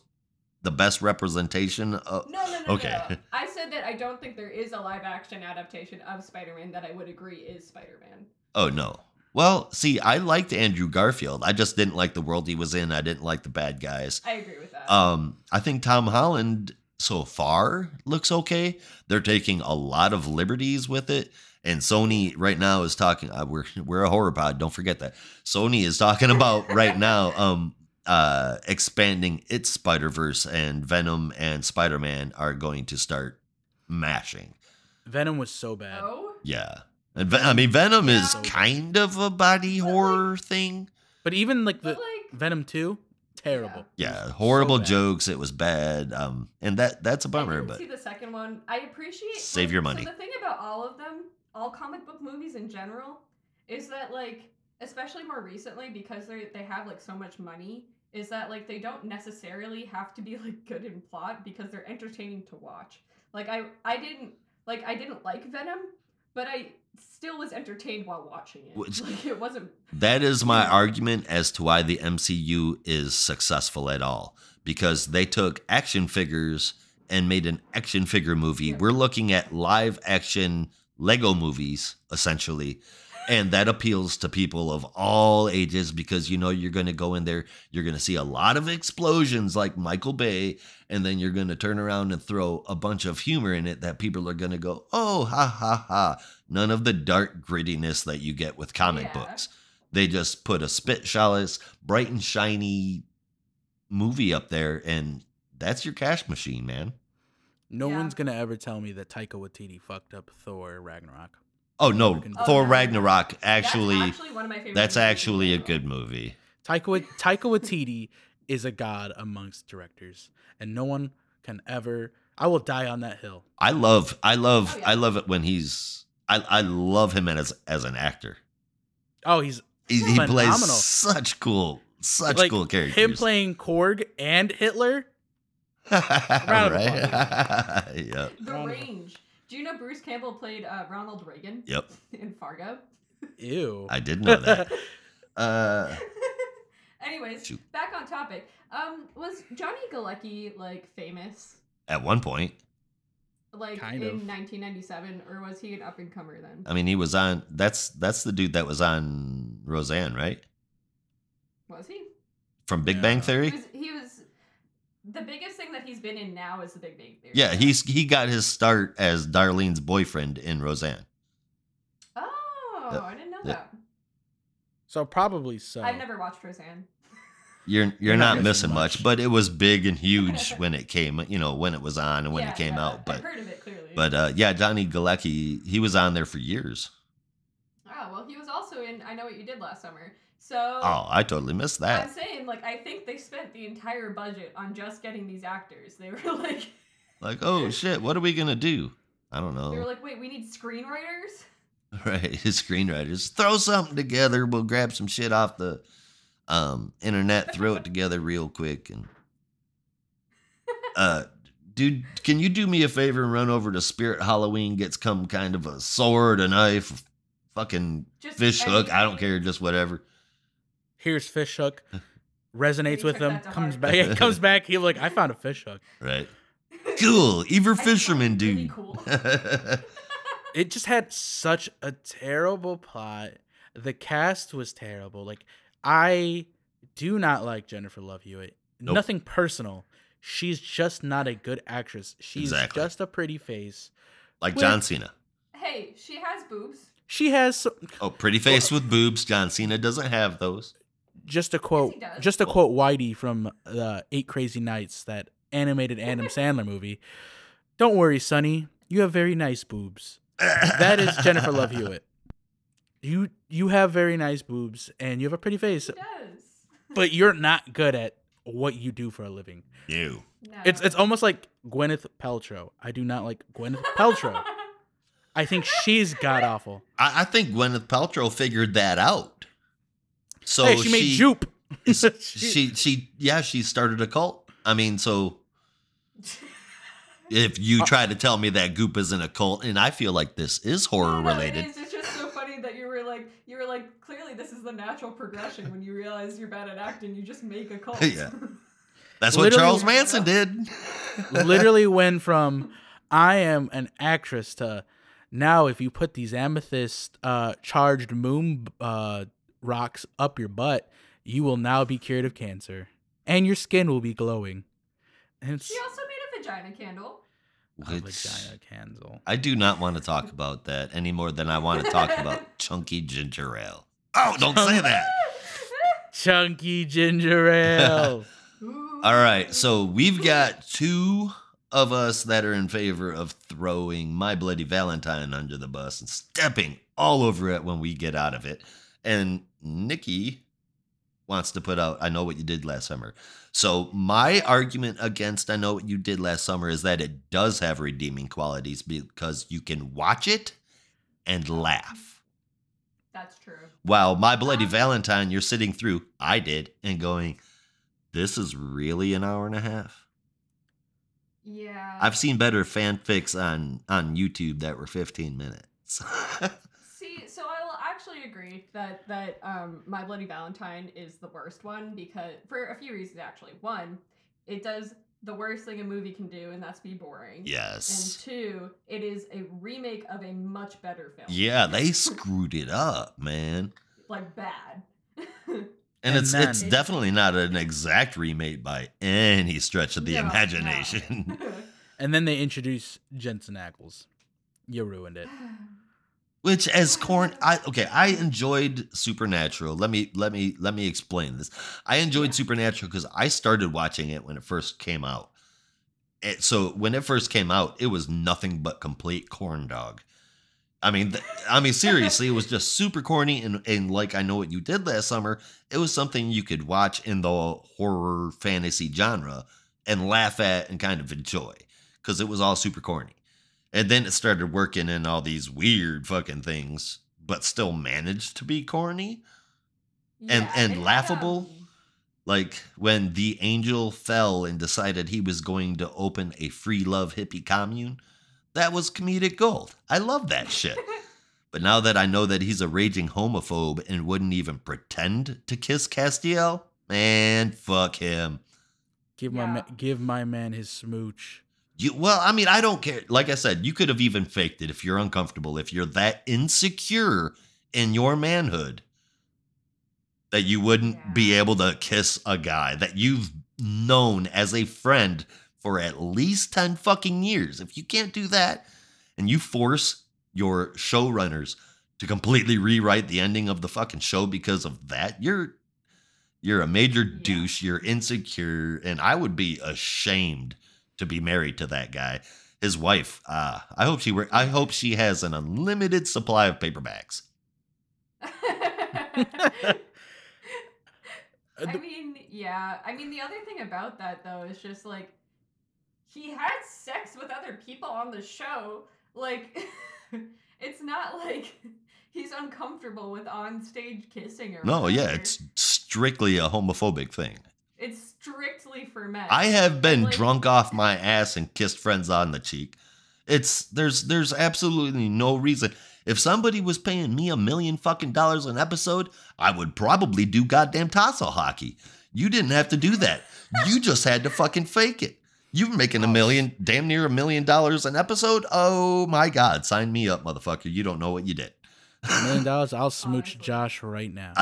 the best representation of? No, no, no, Okay. no. I said that I don't think there is a live action adaptation of Spider-Man that I would agree is Spider-Man. Oh no. Well, see, I liked Andrew Garfield. I just didn't like the world he was in. I didn't like the bad guys. I agree with that. Um, I think Tom Holland so far looks okay. They're taking a lot of liberties with it, and Sony right now is talking. Uh, we're we're a horror pod. Don't forget that. Sony is talking about right now. Um, uh, expanding its Spider Verse and Venom and Spider Man are going to start mashing. Venom was so bad. oh, Yeah. And Ven- I mean, Venom is kind of a body But, like- horror thing. But even like the but like, Venom Two, terrible. Yeah, It horrible so bad. jokes. It was bad. Um, and that that's a I bummer. didn't But see the second one. I appreciate Save like, your money. So the thing about all of them, all comic book movies in general, is that like, especially more recently because they they have like so much money, is that like they don't necessarily have to be like good in plot because they're entertaining to watch. Like I I didn't like I didn't like Venom, but I still was entertained while watching it. Which- Like it wasn't. that is my argument as to why the MCU is successful at all because they took action figures and made an action figure movie. Yeah. We're looking at live action Lego movies essentially. And that appeals to people of all ages because you know you're going to go in there, you're going to see a lot of explosions like Michael Bay, and then you're going to turn around and throw a bunch of humor in it that people are going to go, oh, ha, ha, ha. None of the dark grittiness that you get with comic Yeah. books. They just put a spit chalice, bright and shiny movie up there, and that's your cash machine, man. No Yeah. one's gonna ever tell me that Taika Waititi fucked up Thor Ragnarok. Oh no, Oh, Thor no. Ragnarok That's actually actually one of my favorite. that's actually a good movie. Taika, Taika Waititi is a god amongst directors, and no one can ever. I will die on that hill. I love I love Oh, yeah. I love it when he's I I love him as as an actor. Oh, he's He, he plays such cool such like cool characters. him playing Korg and Hitler. Right? yep. The range. Do you know Bruce Campbell played uh, Ronald Reagan Yep. in Fargo? Ew. I did know that. Uh Anyways, Shoot. back on topic. Um, was Johnny Galecki like famous, at one point. Like Kind in of. 1997, or was he an up and comer then? I mean he was on that's that's the dude that was on Roseanne, right? Was he? From Big Yeah. Bang He Theory? was. He was. The biggest thing that he's been in now is the Big Bang Theory. Yeah, he's he got his start as Darlene's boyfriend in Roseanne. Oh, Yep. I didn't know Yep. that. so probably so. I've never watched Roseanne. You're you're, You're not, not missing missing much, much. but it was big and huge when it came, you know, when it was on and when Yeah, it came yeah, out. But I've heard of it clearly. but uh yeah, Johnny Galecki, he was on there for years. oh well, he was also in I Know What You Did Last Summer. So Oh, I totally missed that. I'm saying, like, I think they spent the entire budget on just getting these actors. They were like, Like, oh shit, what are we gonna do? I don't know. they were like, wait, we need screenwriters. Right, his screenwriters throw something together. We'll grab some shit off the um internet, throw it together real quick, and uh, dude, can you do me a favor and run over to Spirit Halloween? Gets some kind of a sword, a knife, fucking Just fish hook. I don't care, just whatever. Here's fish hook. Resonates with took him. Comes heart. back. Yeah, comes back. He's like, I found a fish hook. Right. Cool. Ever I just thought it fisherman was really dude. cool. It just had such a terrible plot. The cast was terrible. Like I do not like Jennifer Love Hewitt. Nope. Nothing personal. She's just not a good actress. She's Exactly. just a pretty face. like With- John Cena. hey, she has boobs. She has so- Oh, pretty face with boobs. John Cena doesn't have those. just a quote. he does. just a Well- oh. quote. Whitey from the Eight Crazy Nights, that animated Adam Sandler movie. Don't worry, Sonny. You have very nice boobs. That is Jennifer Love Hewitt. You you have very nice boobs and you have a pretty face, She does. but you're not good at what you do for a living. You. No. It's it's almost like Gwyneth Paltrow. I do not like Gwyneth Paltrow. I think she's god awful. I, I think Gwyneth Paltrow figured that out. So hey, she made Goop. she she yeah she started a cult. I mean, so if Uh, you try to tell me that Goop isn't a cult, and I feel like this is horror related. no, like, you were like, clearly this is the natural progression. When you realize you're bad at acting, you just make a cult. Yeah. That's what Literally- Charles Manson did. literally went from I am an actress to now if you put these amethyst uh, charged moon uh, rocks up your butt, you will now be cured of cancer and your skin will be glowing. And it's She also made a vagina candle. A Which vagina candle. I do not want to talk about that any more than I want to talk about chunky ginger ale. Oh, don't say that. Chunky ginger ale. All right, so we've got two of us that are in favor of throwing My Bloody Valentine under the bus and stepping all over it when we get out of it. And Nikki wants to put out I Know What You Did Last Summer. So, my argument against I Know What You Did Last Summer is that it does have redeeming qualities because you can watch it and laugh. That's true. While My Bloody Um, Valentine, you're sitting through, I did, and going, this is really an hour and a half. Yeah. I've seen better fanfics on on YouTube that were 15 minutes. See, so I will actually agree that that um, My Bloody Valentine is the worst one because for a few reasons actually. One, it does the worst thing a movie can do, and that's be boring. Yes. And two, it is a remake of a much better film. Yeah, they screwed it up, man. like bad. And, And it's then- it's definitely not an exact remake by any stretch of the No, no. imagination. and then they introduce Jensen Ackles. You ruined it. Which as corn I okay, I enjoyed Supernatural. Let me let me let me explain this. I enjoyed. Supernatural because I started watching it when it first came out. It, so when it first came out, it was nothing but complete corn dog. I mean, th- I mean, seriously, it was just super corny, and and like I know what you did last summer. It was something you could watch in the horror fantasy genre and laugh at and kind of enjoy because it was all super corny. And then it started working in all these weird fucking things, but still managed to be corny. And- Yeah, and it laughable? Like when the angel fell and decided he was going to open a free love hippie commune. That was comedic gold. I love that shit. But now that I know that he's a raging homophobe and wouldn't even pretend to kiss Castiel, man, fuck him. Give my ma- give my man his smooch. You well, I mean, I don't care. Like I said, you could have even faked it if you're uncomfortable, if you're that insecure in your manhood that you wouldn't be able to kiss a guy that you've known as a friend for at least 10 fucking years. If you can't do that and you force your showrunners to completely rewrite the ending of the fucking show because of that, you're you're a major Yeah. douche, you're insecure, and I would be ashamed to be married to that guy. His wife, uh, I hope she wor- I hope she has an unlimited supply of paperbacks. I mean, yeah. I mean, the other thing about that though is just like he had sex with other people on the show. Like, it's not like he's uncomfortable with on-stage kissing or. No, yeah, it's strictly a homophobic thing. It's strictly for men. I have been Like- drunk off my ass and kissed friends on the cheek. It's there's there's absolutely no reason. If somebody was paying me a million fucking dollars an episode, I would probably do goddamn tassel hockey. You didn't have to do that. You just had to fucking fake it. You were making a oh. million, damn near a million dollars an episode. Oh my god, sign me up, motherfucker. You don't know what you did. A million dollars, I'll smooch Josh right now.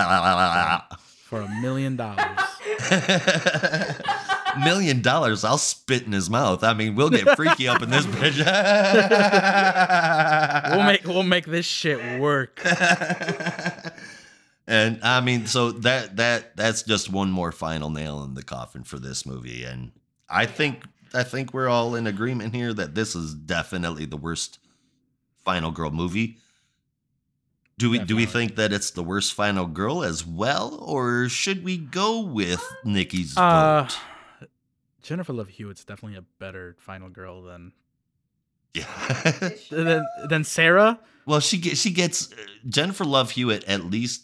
For a million dollars. Million dollars, I'll spit in his mouth. I mean, we'll get freaky up in this bitch. We'll make we'll make this shit work. and I mean, so that that that's just one more final nail in the coffin for this movie. And I think I think we're all in agreement here that this is definitely the worst Final Girl movie. Do we do we think that it's the worst Final Girl as well, or should we go with Nikki's Uh, vote? Jennifer Love Hewitt's definitely a better final girl than Yeah. Than, than Sarah. Well, she gets she gets uh, Jennifer Love Hewitt at least,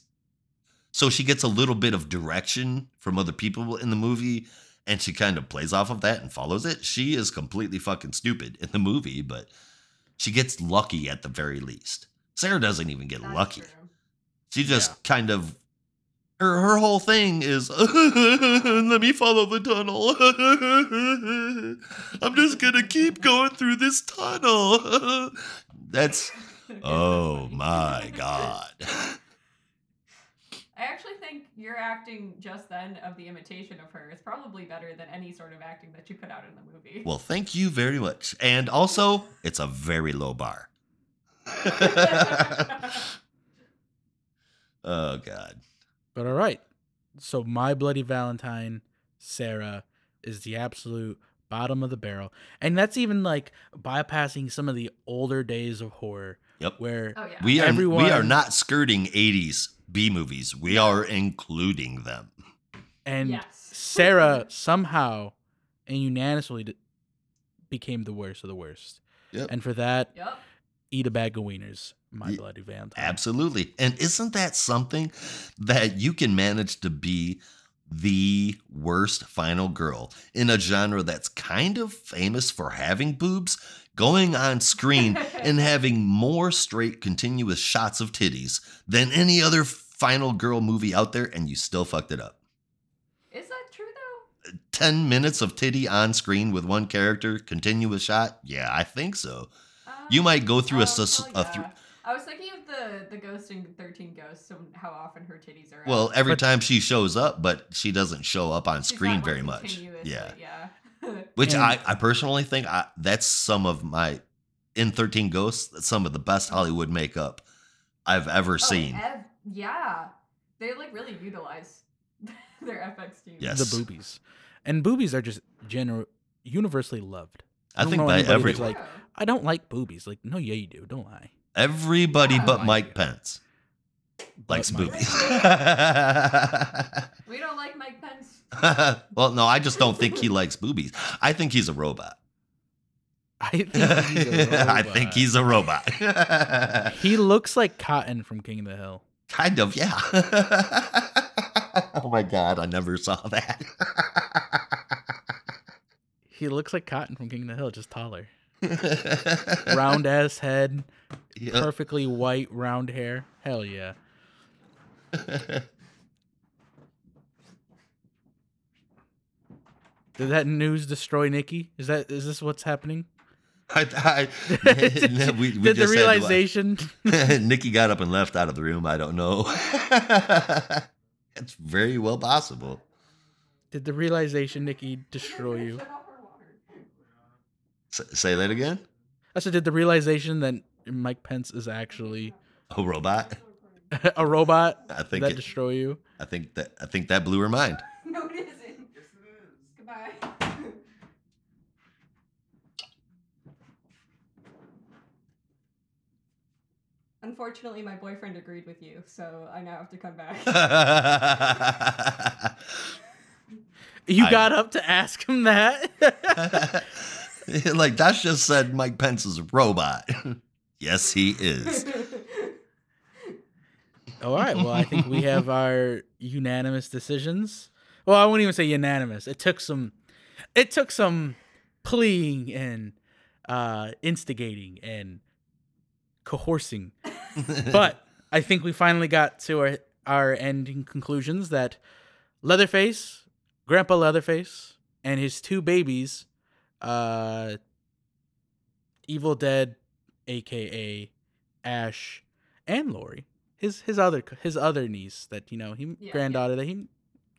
so she gets a little bit of direction from other people in the movie, and she kind of plays off of that and follows it. She is completely fucking stupid in the movie, but she gets lucky at the very least. Sarah doesn't even get That's lucky. true. She just Yeah. kind of her her whole thing is let me follow the tunnel. I'm just gonna keep going through this tunnel. That's Oh my god. I actually think your acting just then of the imitation of her is probably better than any sort of acting that you put out in the movie. Well, thank you very much. And also, it's a very low bar. oh god. But all right. So my bloody Valentine, Sarah, is the absolute bottom of the barrel. And that's even like bypassing some of the older days of horror Yep. where oh yeah. We are we are not skirting 80s B movies. We are including them. and yes. Sarah somehow and unanimously became the worst of the worst. Yep. And for that, Yep. Eat a bag of wieners, my Ye- bloody Valentine. Absolutely. And isn't that something that you can manage to be the worst final girl in a genre that's kind of famous for having boobs, going on screen and having more straight continuous shots of titties than any other final girl movie out there and you still fucked it up. Is that true though? 10 minutes of titty on screen with one character, continuous shot? Yeah, I think so. You might go through a, oh, sus- well, a thr- yeah. I was thinking of the the ghost in Thirteen Ghosts and how often her titties are. Well, out. every But- time she shows up, but she doesn't show up on screen very much. Yeah. Yeah. Which And- I, I personally think I, that's some of my in 13 Ghosts, some of the best mm-hmm. Hollywood makeup I've ever Oh, seen. ev- yeah. They like really utilize their FX team. Yes. The boobies. And boobies are just gener- universally loved. I don't think know by anybody everyone. like- I don't like boobies. Like, no, yeah, you do. Don't lie. Everybody Yeah. but Mike. Mike Pence likes Mike. boobies. We don't like Mike Pence. well, no, I just don't think he likes boobies. I think he's a robot. I think he's a I think he's a robot. He looks like Cotton from King of the Hill. kind of, yeah. oh my god, I never saw that. He looks like Cotton from King of the Hill, just taller. Round ass head, Yeah. perfectly white, round hair. Hell yeah. Did that news destroy Nikki? Is that is this what's happening? I, I, did we, we did the realization? Nikki got up and left out of the room. I don't know. it's very well possible. Did the realization, Nikki, destroy you? Shut off our water. S- say that again. I said, did the realization that Mike Pence is actually A robot. a robot I think. that It, destroy you? I think that. I think that blew her mind. No, it isn't. Yes, it is. Goodbye. Unfortunately, my boyfriend agreed with you, so I now have to come back. You I- got up to ask him that? like Dash just said, Mike Pence is a robot. yes, he is. All right. Well, I think we have our unanimous decisions. Well, I wouldn't even say unanimous. It took some, it took some pleading and uh, instigating and coercing, but I think we finally got to our our ending conclusions that Leatherface, Grandpa Leatherface, and his two babies, uh, Evil Dead, aka Ash, and Laurie, his his other his other niece that you know he Yeah, granddaughter that he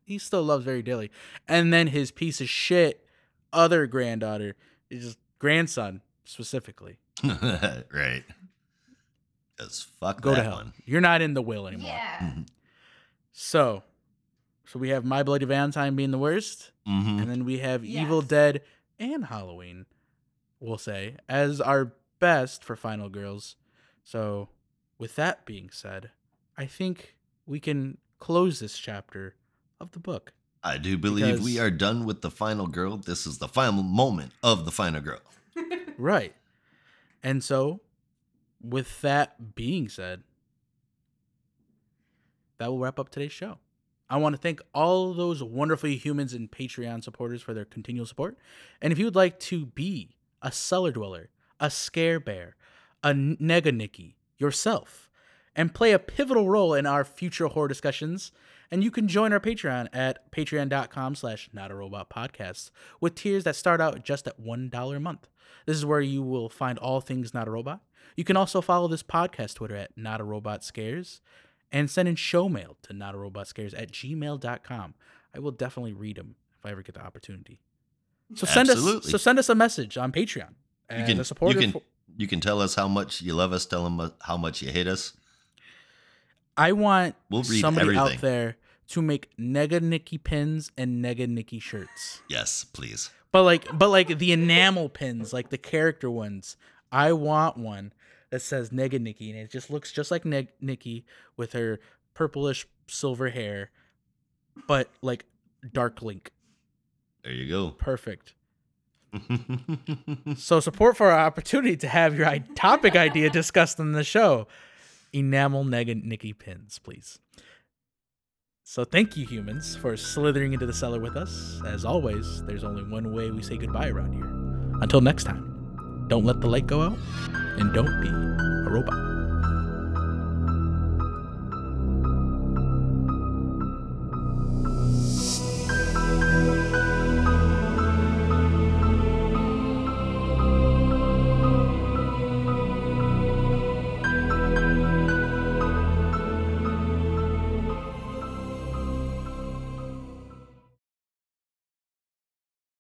he still loves very dearly, and then his piece of shit other granddaughter, is just grandson specifically. right. Because fuck Go that to hell. one. You're not in the will anymore. yeah. So, so we have My Bloody Valentine being the worst, hmm and then we have Evil Dead and Halloween, we'll say, as our best for Final Girls. So, with that being said, I think we can close this chapter of the book. I do believe we are done with the final girl. This is the final moment of the final girl. Right. And so, with that being said, that will wrap up today's show. I want to thank all those wonderful humans and Patreon supporters for their continual support. And if you would like to be a cellar dweller, a scare bear, a nega Nikki yourself, and play a pivotal role in our future horror discussions, and you can join our Patreon at patreon.com slash not a robot podcast with tiers that start out just at $1 a month. This is where you will find all things not a robot. You can also follow this podcast Twitter at not a robot scares and send in show mail to not a robot scares at gmail.com. I will definitely read them if I ever get the opportunity. So send us so send us a message on Patreon. You can, you can, for- you can tell us how much you love us. Tell them uh, how much you hate us. I want We'll somebody out there to make Nega Nikki pins and Nega Nikki shirts. Yes, please. But like but like the enamel pins, like the character ones. I want one that says Nega Nikki and it just looks just like Neg- Nikki with her purplish silver hair, but like dark link. There you go. Perfect. So support for our opportunity to have your topic idea discussed on the show. Enamel Nega Nikki pins, please. So thank you, humans, for slithering into the cellar with us. As always, there's only one way we say goodbye around here. Until next time, don't let the light go out, and don't be a robot.